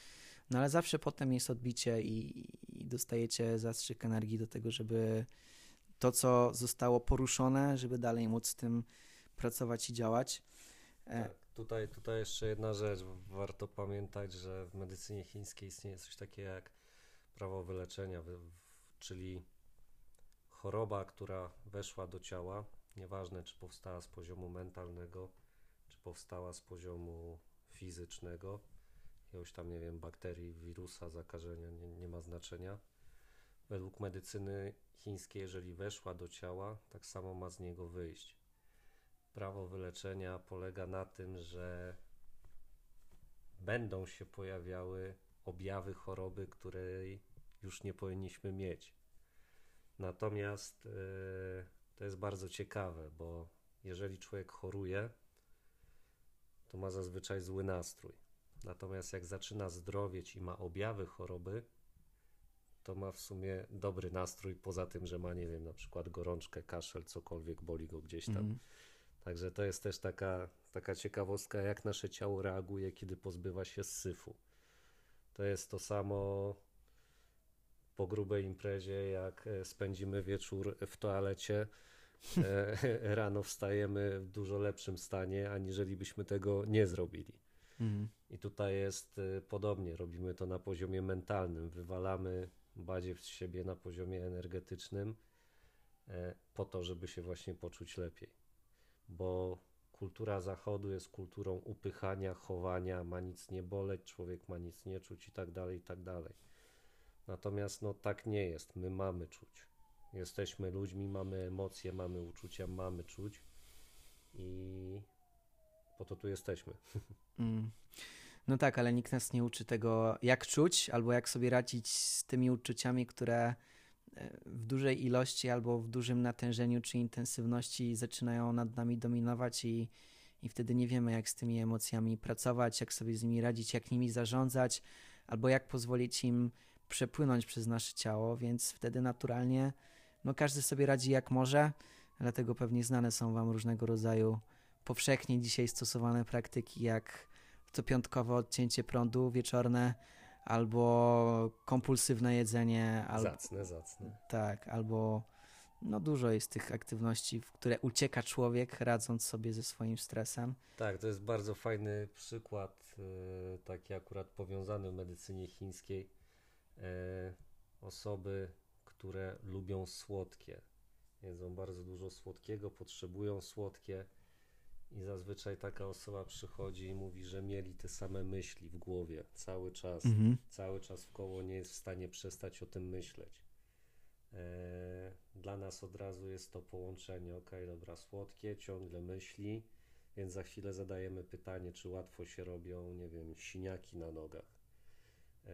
no ale zawsze potem jest odbicie i, i dostajecie zastrzyk energii do tego, żeby to, co zostało poruszone, żeby dalej móc z tym pracować i działać. E, tak, tutaj, tutaj jeszcze jedna rzecz. Warto pamiętać, że w medycynie chińskiej istnieje coś takiego jak prawo wyleczenia, czyli choroba, która weszła do ciała, nieważne czy powstała z poziomu mentalnego, czy powstała z poziomu fizycznego, jakiegoś tam, nie wiem, bakterii, wirusa, zakażenia, nie, nie ma znaczenia. Według medycyny chińskiej, jeżeli weszła do ciała, tak samo ma z niego wyjść. Prawo wyleczenia polega na tym, że będą się pojawiały objawy choroby, której już nie powinniśmy mieć. Natomiast yy, to jest bardzo ciekawe, bo jeżeli człowiek choruje, to ma zazwyczaj zły nastrój. Natomiast jak zaczyna zdrowieć i ma objawy choroby, to ma w sumie dobry nastrój, poza tym, że ma, nie wiem, na przykład gorączkę, kaszel, cokolwiek boli go gdzieś tam. Mm. Także to jest też taka, taka ciekawostka, jak nasze ciało reaguje, kiedy pozbywa się syfu. To jest to samo po grubej imprezie, jak e, spędzimy wieczór w toalecie, e, rano wstajemy w dużo lepszym stanie, aniżeli byśmy tego nie zrobili. Mhm. I tutaj jest y, podobnie, robimy to na poziomie mentalnym, wywalamy badziew z siebie na poziomie energetycznym e, po to, żeby się właśnie poczuć lepiej. Bo kultura zachodu jest kulturą upychania, chowania, ma nic nie boleć, człowiek ma nic nie czuć i tak dalej, i tak dalej. Natomiast no tak nie jest, my mamy czuć. Jesteśmy ludźmi, mamy emocje, mamy uczucia, mamy czuć i po to tu jesteśmy. Mm. No tak, ale nikt nas nie uczy tego, jak czuć, albo jak sobie radzić z tymi uczuciami, które w dużej ilości albo w dużym natężeniu czy intensywności zaczynają nad nami dominować i, i wtedy nie wiemy, jak z tymi emocjami pracować, jak sobie z nimi radzić, jak nimi zarządzać, albo jak pozwolić im przepłynąć przez nasze ciało, więc wtedy naturalnie no każdy sobie radzi jak może, dlatego pewnie znane są Wam różnego rodzaju powszechnie dzisiaj stosowane praktyki, jak to piątkowe odcięcie prądu wieczorne, albo kompulsywne jedzenie. Albo, zacne, zacne. Tak, albo no dużo jest tych aktywności, w które ucieka człowiek, radząc sobie ze swoim stresem. Tak, to jest bardzo fajny przykład, yy, taki akurat powiązany w medycynie chińskiej. Yy, osoby, które lubią słodkie, jedzą bardzo dużo słodkiego, potrzebują słodkie i zazwyczaj taka osoba przychodzi i mówi, że mieli te same myśli w głowie cały czas, mhm. cały czas w koło nie jest w stanie przestać o tym myśleć. E, dla nas od razu jest to połączenie, ok, dobra, słodkie, ciągle myśli, więc za chwilę zadajemy pytanie, czy łatwo się robią, nie wiem, siniaki na nogach. E,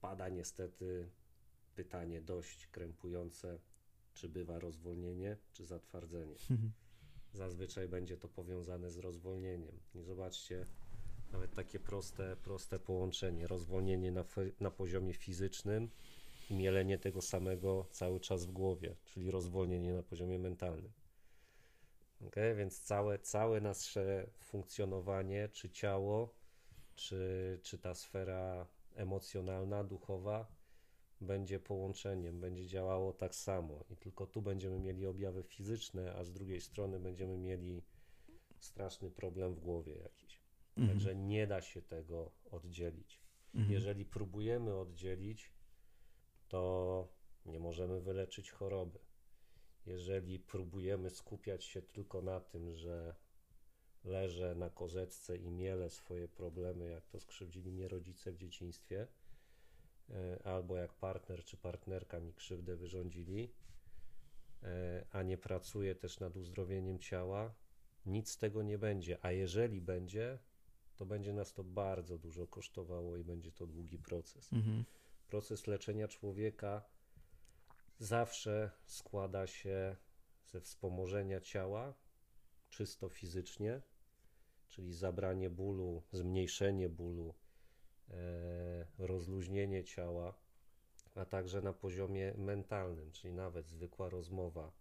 pada niestety pytanie dość krępujące, czy bywa rozwolnienie, czy zatwardzenie. Zazwyczaj będzie to powiązane z rozwolnieniem. I zobaczcie, nawet takie proste, proste połączenie. Rozwolnienie na, na poziomie fizycznym i mielenie tego samego cały czas w głowie, czyli rozwolnienie na poziomie mentalnym. Okay? Więc całe, całe nasze funkcjonowanie, czy ciało, czy, czy ta sfera emocjonalna, duchowa, będzie połączeniem, będzie działało tak samo. I tylko tu będziemy mieli objawy fizyczne, a z drugiej strony będziemy mieli straszny problem w głowie jakiś. Mhm. Także nie da się tego oddzielić. Mhm. Jeżeli próbujemy oddzielić, to nie możemy wyleczyć choroby. Jeżeli próbujemy skupiać się tylko na tym, że leżę na kozetce i miele swoje problemy, jak to skrzywdzili mnie rodzice w dzieciństwie, albo jak partner czy partnerka mi krzywdę wyrządzili, e, a nie pracuję też nad uzdrowieniem ciała, nic z tego nie będzie. A jeżeli będzie, to będzie nas to bardzo dużo kosztowało i będzie to długi proces. Mhm. Proces leczenia człowieka zawsze składa się ze wspomożenia ciała, czysto fizycznie, czyli zabranie bólu, zmniejszenie bólu, e, rozluźnienie ciała, a także na poziomie mentalnym, czyli nawet zwykła rozmowa,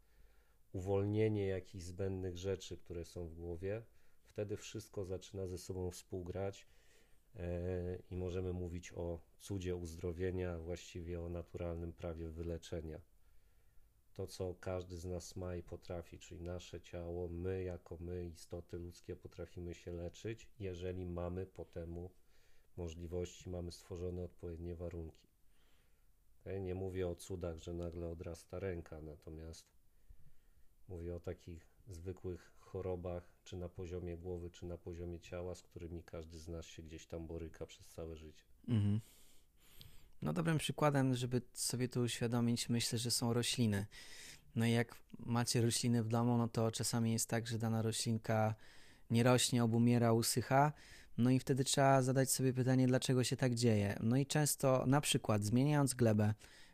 uwolnienie jakichś zbędnych rzeczy, które są w głowie, wtedy wszystko zaczyna ze sobą współgrać e, i możemy mówić o cudzie uzdrowienia, właściwie o naturalnym prawie wyleczenia. To, co każdy z nas ma i potrafi, czyli nasze ciało, my jako my, istoty ludzkie, potrafimy się leczyć, jeżeli mamy po temu możliwości, mamy stworzone odpowiednie warunki. Nie mówię o cudach, że nagle odrasta ręka, natomiast mówię o takich zwykłych chorobach, czy na poziomie głowy, czy na poziomie ciała, z którymi każdy z nas się gdzieś tam boryka przez całe życie. Mhm. No dobrym przykładem, żeby sobie to uświadomić, myślę, że są rośliny. No i jak macie rośliny w domu, no to czasami jest tak, że dana roślinka nie rośnie, obumiera, usycha. No i wtedy trzeba zadać sobie pytanie, dlaczego się tak dzieje. No i często na przykład zmieniając glebę,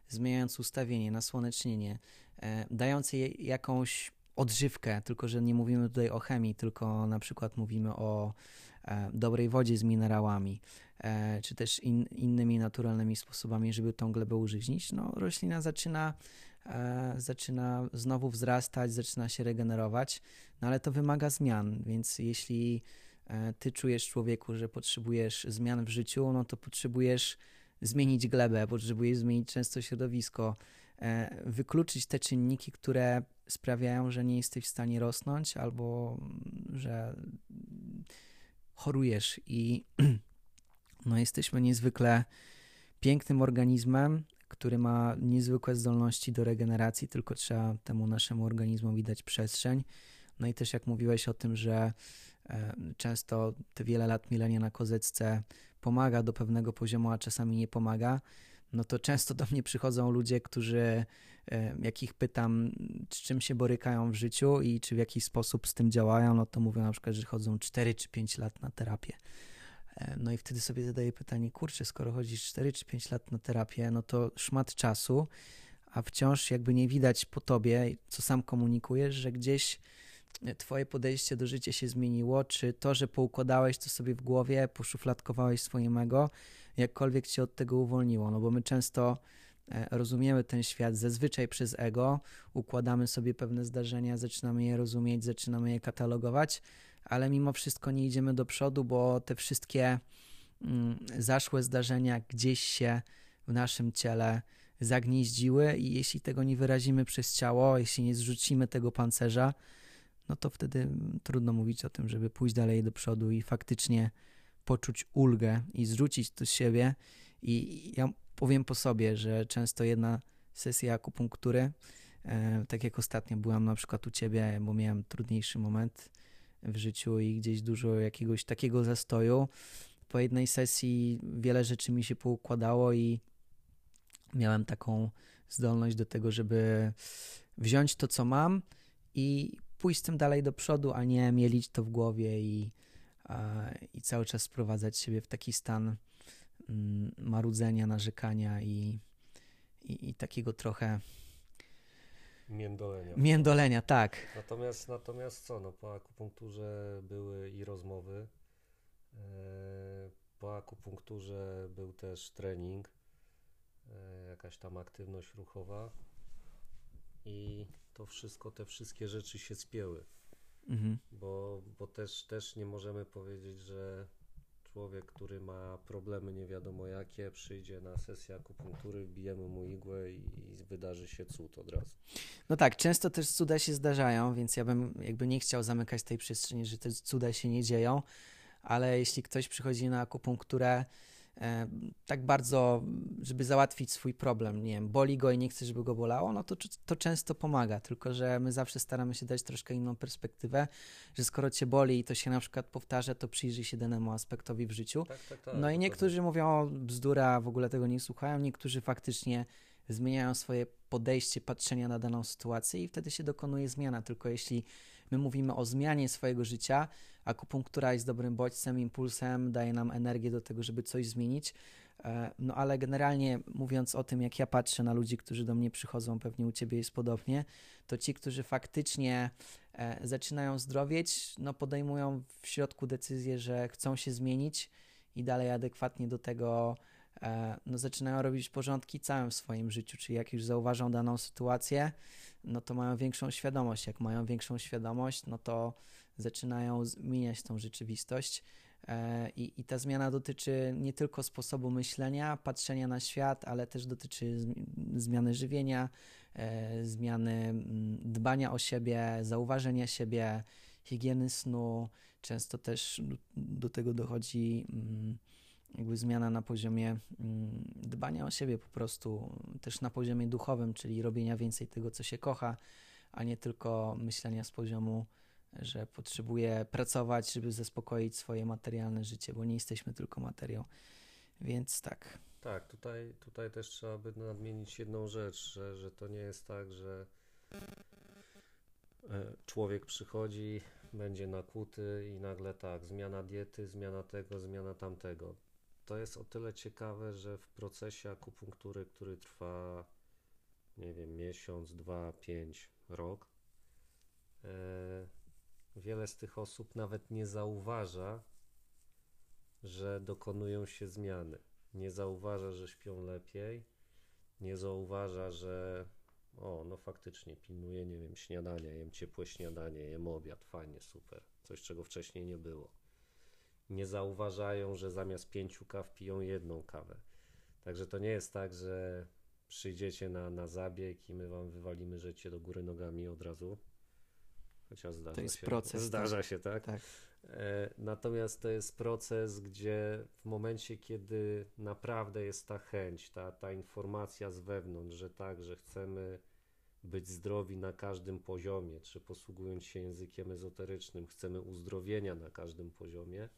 zmieniając ustawienie, nasłonecznienie, e, dając jej jakąś odżywkę, tylko że nie mówimy tutaj o chemii, tylko na przykład mówimy o e, dobrej wodzie z minerałami, e, czy też in, innymi naturalnymi sposobami, żeby tą glebę użyźnić, no roślina zaczyna, e, zaczyna znowu wzrastać, zaczyna się regenerować, no ale to wymaga zmian, więc jeśli ty czujesz człowieku, że potrzebujesz zmian w życiu, no to potrzebujesz zmienić glebę, potrzebujesz zmienić często środowisko, E, wykluczyć te czynniki, które sprawiają, że nie jesteś w stanie rosnąć albo mm, że chorujesz i no, jesteśmy niezwykle pięknym organizmem, który ma niezwykłe zdolności do regeneracji, tylko trzeba temu naszemu organizmowi dać przestrzeń. No i też jak mówiłeś o tym, że e, często te wiele lat milenia na kozecce pomaga do pewnego poziomu, a czasami nie pomaga, no to często do mnie przychodzą ludzie, którzy, jak ich pytam, z czym się borykają w życiu i czy w jakiś sposób z tym działają, no to mówią na przykład, że chodzą 4 czy 5 lat na terapię. No i wtedy sobie zadaję pytanie, kurczę, skoro chodzisz 4 czy 5 lat na terapię, no to szmat czasu, a wciąż jakby nie widać po tobie, co sam komunikujesz, że gdzieś twoje podejście do życia się zmieniło, czy to, że poukładałeś to sobie w głowie, poszufladkowałeś swoje ego, jakkolwiek cię od tego uwolniło, no bo my często e, rozumiemy ten świat zazwyczaj przez ego, układamy sobie pewne zdarzenia, zaczynamy je rozumieć, zaczynamy je katalogować, ale mimo wszystko nie idziemy do przodu, bo te wszystkie mm, zaszłe zdarzenia gdzieś się w naszym ciele zagnieździły i jeśli tego nie wyrazimy przez ciało, jeśli nie zrzucimy tego pancerza, no to wtedy trudno mówić o tym, żeby pójść dalej do przodu i faktycznie poczuć ulgę i zrzucić to z siebie. I ja powiem po sobie, że często jedna sesja akupunktury, e, tak jak ostatnio byłam na przykład u ciebie, bo miałem trudniejszy moment w życiu i gdzieś dużo jakiegoś takiego zastoju. Po jednej sesji wiele rzeczy mi się poukładało i miałem taką zdolność do tego, żeby wziąć to, co mam i pójść z tym dalej do przodu, a nie mielić to w głowie i, i cały czas sprowadzać siebie w taki stan mm, marudzenia, narzekania i, i, i takiego trochę Międolenia. międolenia, tak. Natomiast, natomiast co, no, po akupunkturze były i rozmowy, e, po akupunkturze był też trening, e, jakaś tam aktywność ruchowa i to wszystko, te wszystkie rzeczy się spięły, Mhm. bo, bo też, też nie możemy powiedzieć, że człowiek, który ma problemy nie wiadomo jakie, przyjdzie na sesję akupunktury, wbijemy mu igłę i, i wydarzy się cud od razu. No tak, często też cuda się zdarzają, więc ja bym jakby nie chciał zamykać tej przestrzeni, że te cuda się nie dzieją, ale jeśli ktoś przychodzi na akupunkturę tak bardzo, żeby załatwić swój problem, nie wiem, boli go i nie chce, żeby go bolało, no to, to często pomaga, tylko że my zawsze staramy się dać troszkę inną perspektywę, że skoro cię boli i to się na przykład powtarza, to przyjrzyj się danemu aspektowi w życiu. Tak, tak, tak. No i niektórzy mówią bzdura, w ogóle tego nie słuchają, niektórzy faktycznie zmieniają swoje podejście, patrzenia na daną sytuację i wtedy się dokonuje zmiana. Tylko jeśli my mówimy o zmianie swojego życia, akupunktura jest dobrym bodźcem, impulsem, daje nam energię do tego, żeby coś zmienić. E, No ale generalnie mówiąc o tym, jak ja patrzę na ludzi, którzy do mnie przychodzą, pewnie u Ciebie jest podobnie, to ci, którzy faktycznie e, zaczynają zdrowieć, no podejmują w środku decyzję, że chcą się zmienić i dalej adekwatnie do tego e, no, zaczynają robić porządki całym swoim życiu, czyli jak już zauważą daną sytuację, no to mają większą świadomość. Jak mają większą świadomość, no to zaczynają zmieniać tą rzeczywistość. E, I, I ta zmiana dotyczy nie tylko sposobu myślenia, patrzenia na świat, ale też dotyczy zmi- zmiany żywienia, e, zmiany mm, dbania o siebie, zauważenia siebie, higieny snu. Często też do, do tego dochodzi mm, jakby zmiana na poziomie mm, dbania o siebie po prostu, też na poziomie duchowym, czyli robienia więcej tego, co się kocha, a nie tylko myślenia z poziomu, że potrzebuję pracować, żeby zaspokoić swoje materialne życie, bo nie jesteśmy tylko materią. Więc tak. Tak, tutaj, tutaj też trzeba by nadmienić jedną rzecz, że, że to nie jest tak, że e, człowiek przychodzi, będzie nakłuty i nagle tak, zmiana diety, zmiana tego, zmiana tamtego. To jest o tyle ciekawe, że w procesie akupunktury, który trwa, nie wiem, miesiąc, dwa, pięć, rok, e, wiele z tych osób nawet nie zauważa, że dokonują się zmiany nie zauważa, że śpią lepiej, nie zauważa, że o, no faktycznie pilnuję, nie wiem, śniadania, jem ciepłe śniadanie, jem obiad, fajnie, super, coś czego wcześniej nie było. Nie zauważają, że zamiast pięciu kaw piją jedną kawę. Także to nie jest tak, że przyjdziecie na, na zabieg i my wam wywalimy życie do góry nogami od razu. Chociaż zdarza To jest się. proces, Zdarza się, tak? Tak. E, Natomiast to jest proces, gdzie w momencie, kiedy naprawdę jest ta chęć, ta, ta informacja z wewnątrz, że tak, że chcemy być zdrowi na każdym poziomie, czy posługując się językiem ezoterycznym, chcemy uzdrowienia na każdym poziomie,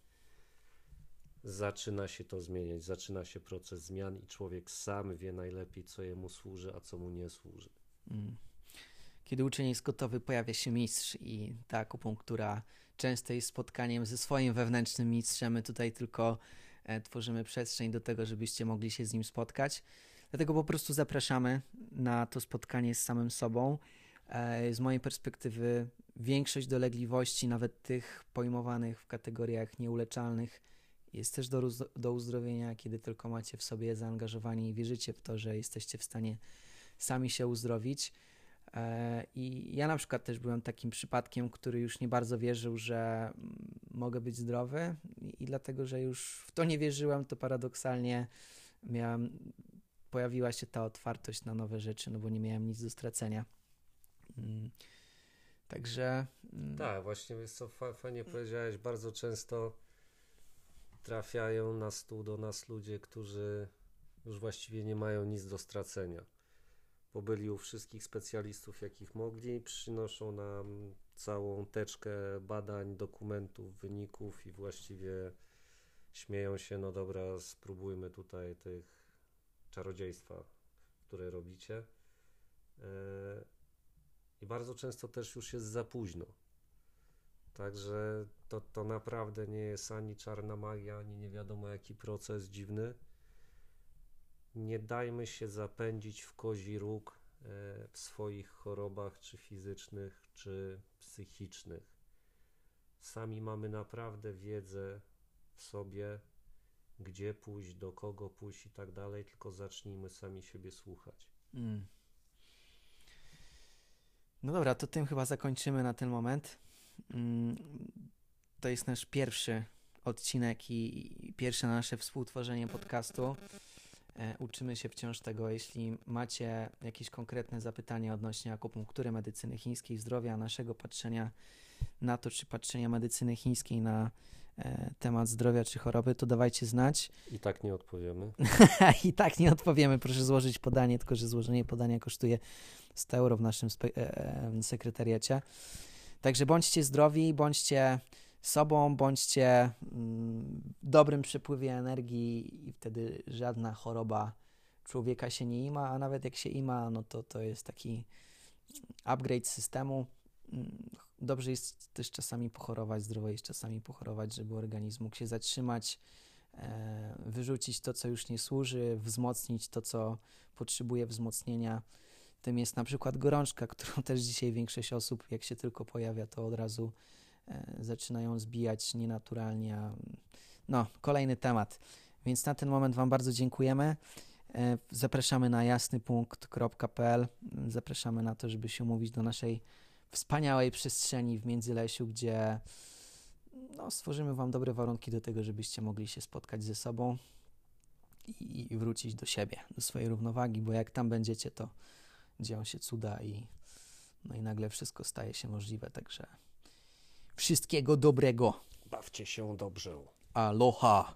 zaczyna się to zmieniać, zaczyna się proces zmian i człowiek sam wie najlepiej, co jemu służy, a co mu nie służy. Mm. Kiedy uczeń jest gotowy, pojawia się mistrz i ta akupunktura często jest spotkaniem ze swoim wewnętrznym mistrzem. My tutaj tylko e, tworzymy przestrzeń do tego, żebyście mogli się z nim spotkać. Dlatego po prostu zapraszamy na to spotkanie z samym sobą. E, z mojej perspektywy większość dolegliwości, nawet tych pojmowanych w kategoriach nieuleczalnych, jest też do, do uzdrowienia, kiedy tylko macie w sobie zaangażowanie i wierzycie w to, że jesteście w stanie sami się uzdrowić. E, I ja na przykład też byłem takim przypadkiem, który już nie bardzo wierzył, że mm, mogę być zdrowy, i, dlatego, że już w to nie wierzyłem, to paradoksalnie miałem, pojawiła się ta otwartość na nowe rzeczy, no bo nie miałem nic do stracenia. Mm. Także. mm, Tak, właśnie wiesz co, fa- fajnie powiedziałeś, bardzo często trafiają na stół do nas ludzie, którzy już właściwie nie mają nic do stracenia. Pobyli u wszystkich specjalistów, jakich mogli, przynoszą nam całą teczkę badań, dokumentów, wyników i właściwie śmieją się, no dobra, spróbujmy tutaj tych czarodziejstwa, które robicie. E, I bardzo często też już jest za późno. Także to, to naprawdę nie jest ani czarna magia, ani nie wiadomo jaki proces dziwny. Nie dajmy się zapędzić w kozi róg e, w swoich chorobach, czy fizycznych, czy psychicznych. Sami mamy naprawdę wiedzę w sobie, gdzie pójść, do kogo pójść i tak dalej, tylko zacznijmy sami siebie słuchać. Mm. No dobra, to tym chyba zakończymy na ten moment. Mm, to jest nasz pierwszy odcinek i pierwsze nasze współtworzenie podcastu. E, uczymy się wciąż tego. Jeśli macie jakieś konkretne zapytania odnośnie akupunktury, medycyny chińskiej, zdrowia, naszego patrzenia na to, czy patrzenia medycyny chińskiej na e, temat zdrowia czy choroby, to dawajcie znać. I tak nie odpowiemy. I tak nie odpowiemy. Proszę złożyć podanie, tylko że złożenie podania kosztuje 100 euro w naszym e, sekretariacie. Także bądźcie zdrowi, bądźcie sobą, bądźcie mm, dobrym przepływie energii i wtedy żadna choroba człowieka się nie ima, a nawet jak się ima, no to to jest taki upgrade systemu. Mm, dobrze jest też czasami pochorować, zdrowo jest czasami pochorować, żeby organizm mógł się zatrzymać, e, wyrzucić to, co już nie służy, wzmocnić to, co potrzebuje wzmocnienia. Tym jest na przykład gorączka, którą też dzisiaj większość osób, jak się tylko pojawia, to od razu zaczynają zbijać nienaturalnie. No, kolejny temat. Więc na ten moment Wam bardzo dziękujemy. E, zapraszamy na jasnypunkt.pl. Zapraszamy na to, żeby się umówić do naszej wspaniałej przestrzeni w Międzylesiu, gdzie no, stworzymy Wam dobre warunki do tego, żebyście mogli się spotkać ze sobą i wrócić do siebie, do swojej równowagi, bo jak tam będziecie, to dzieją się cuda i, no i nagle wszystko staje się możliwe. Także Wszystkiego dobrego. Bawcie się dobrze. Aloha.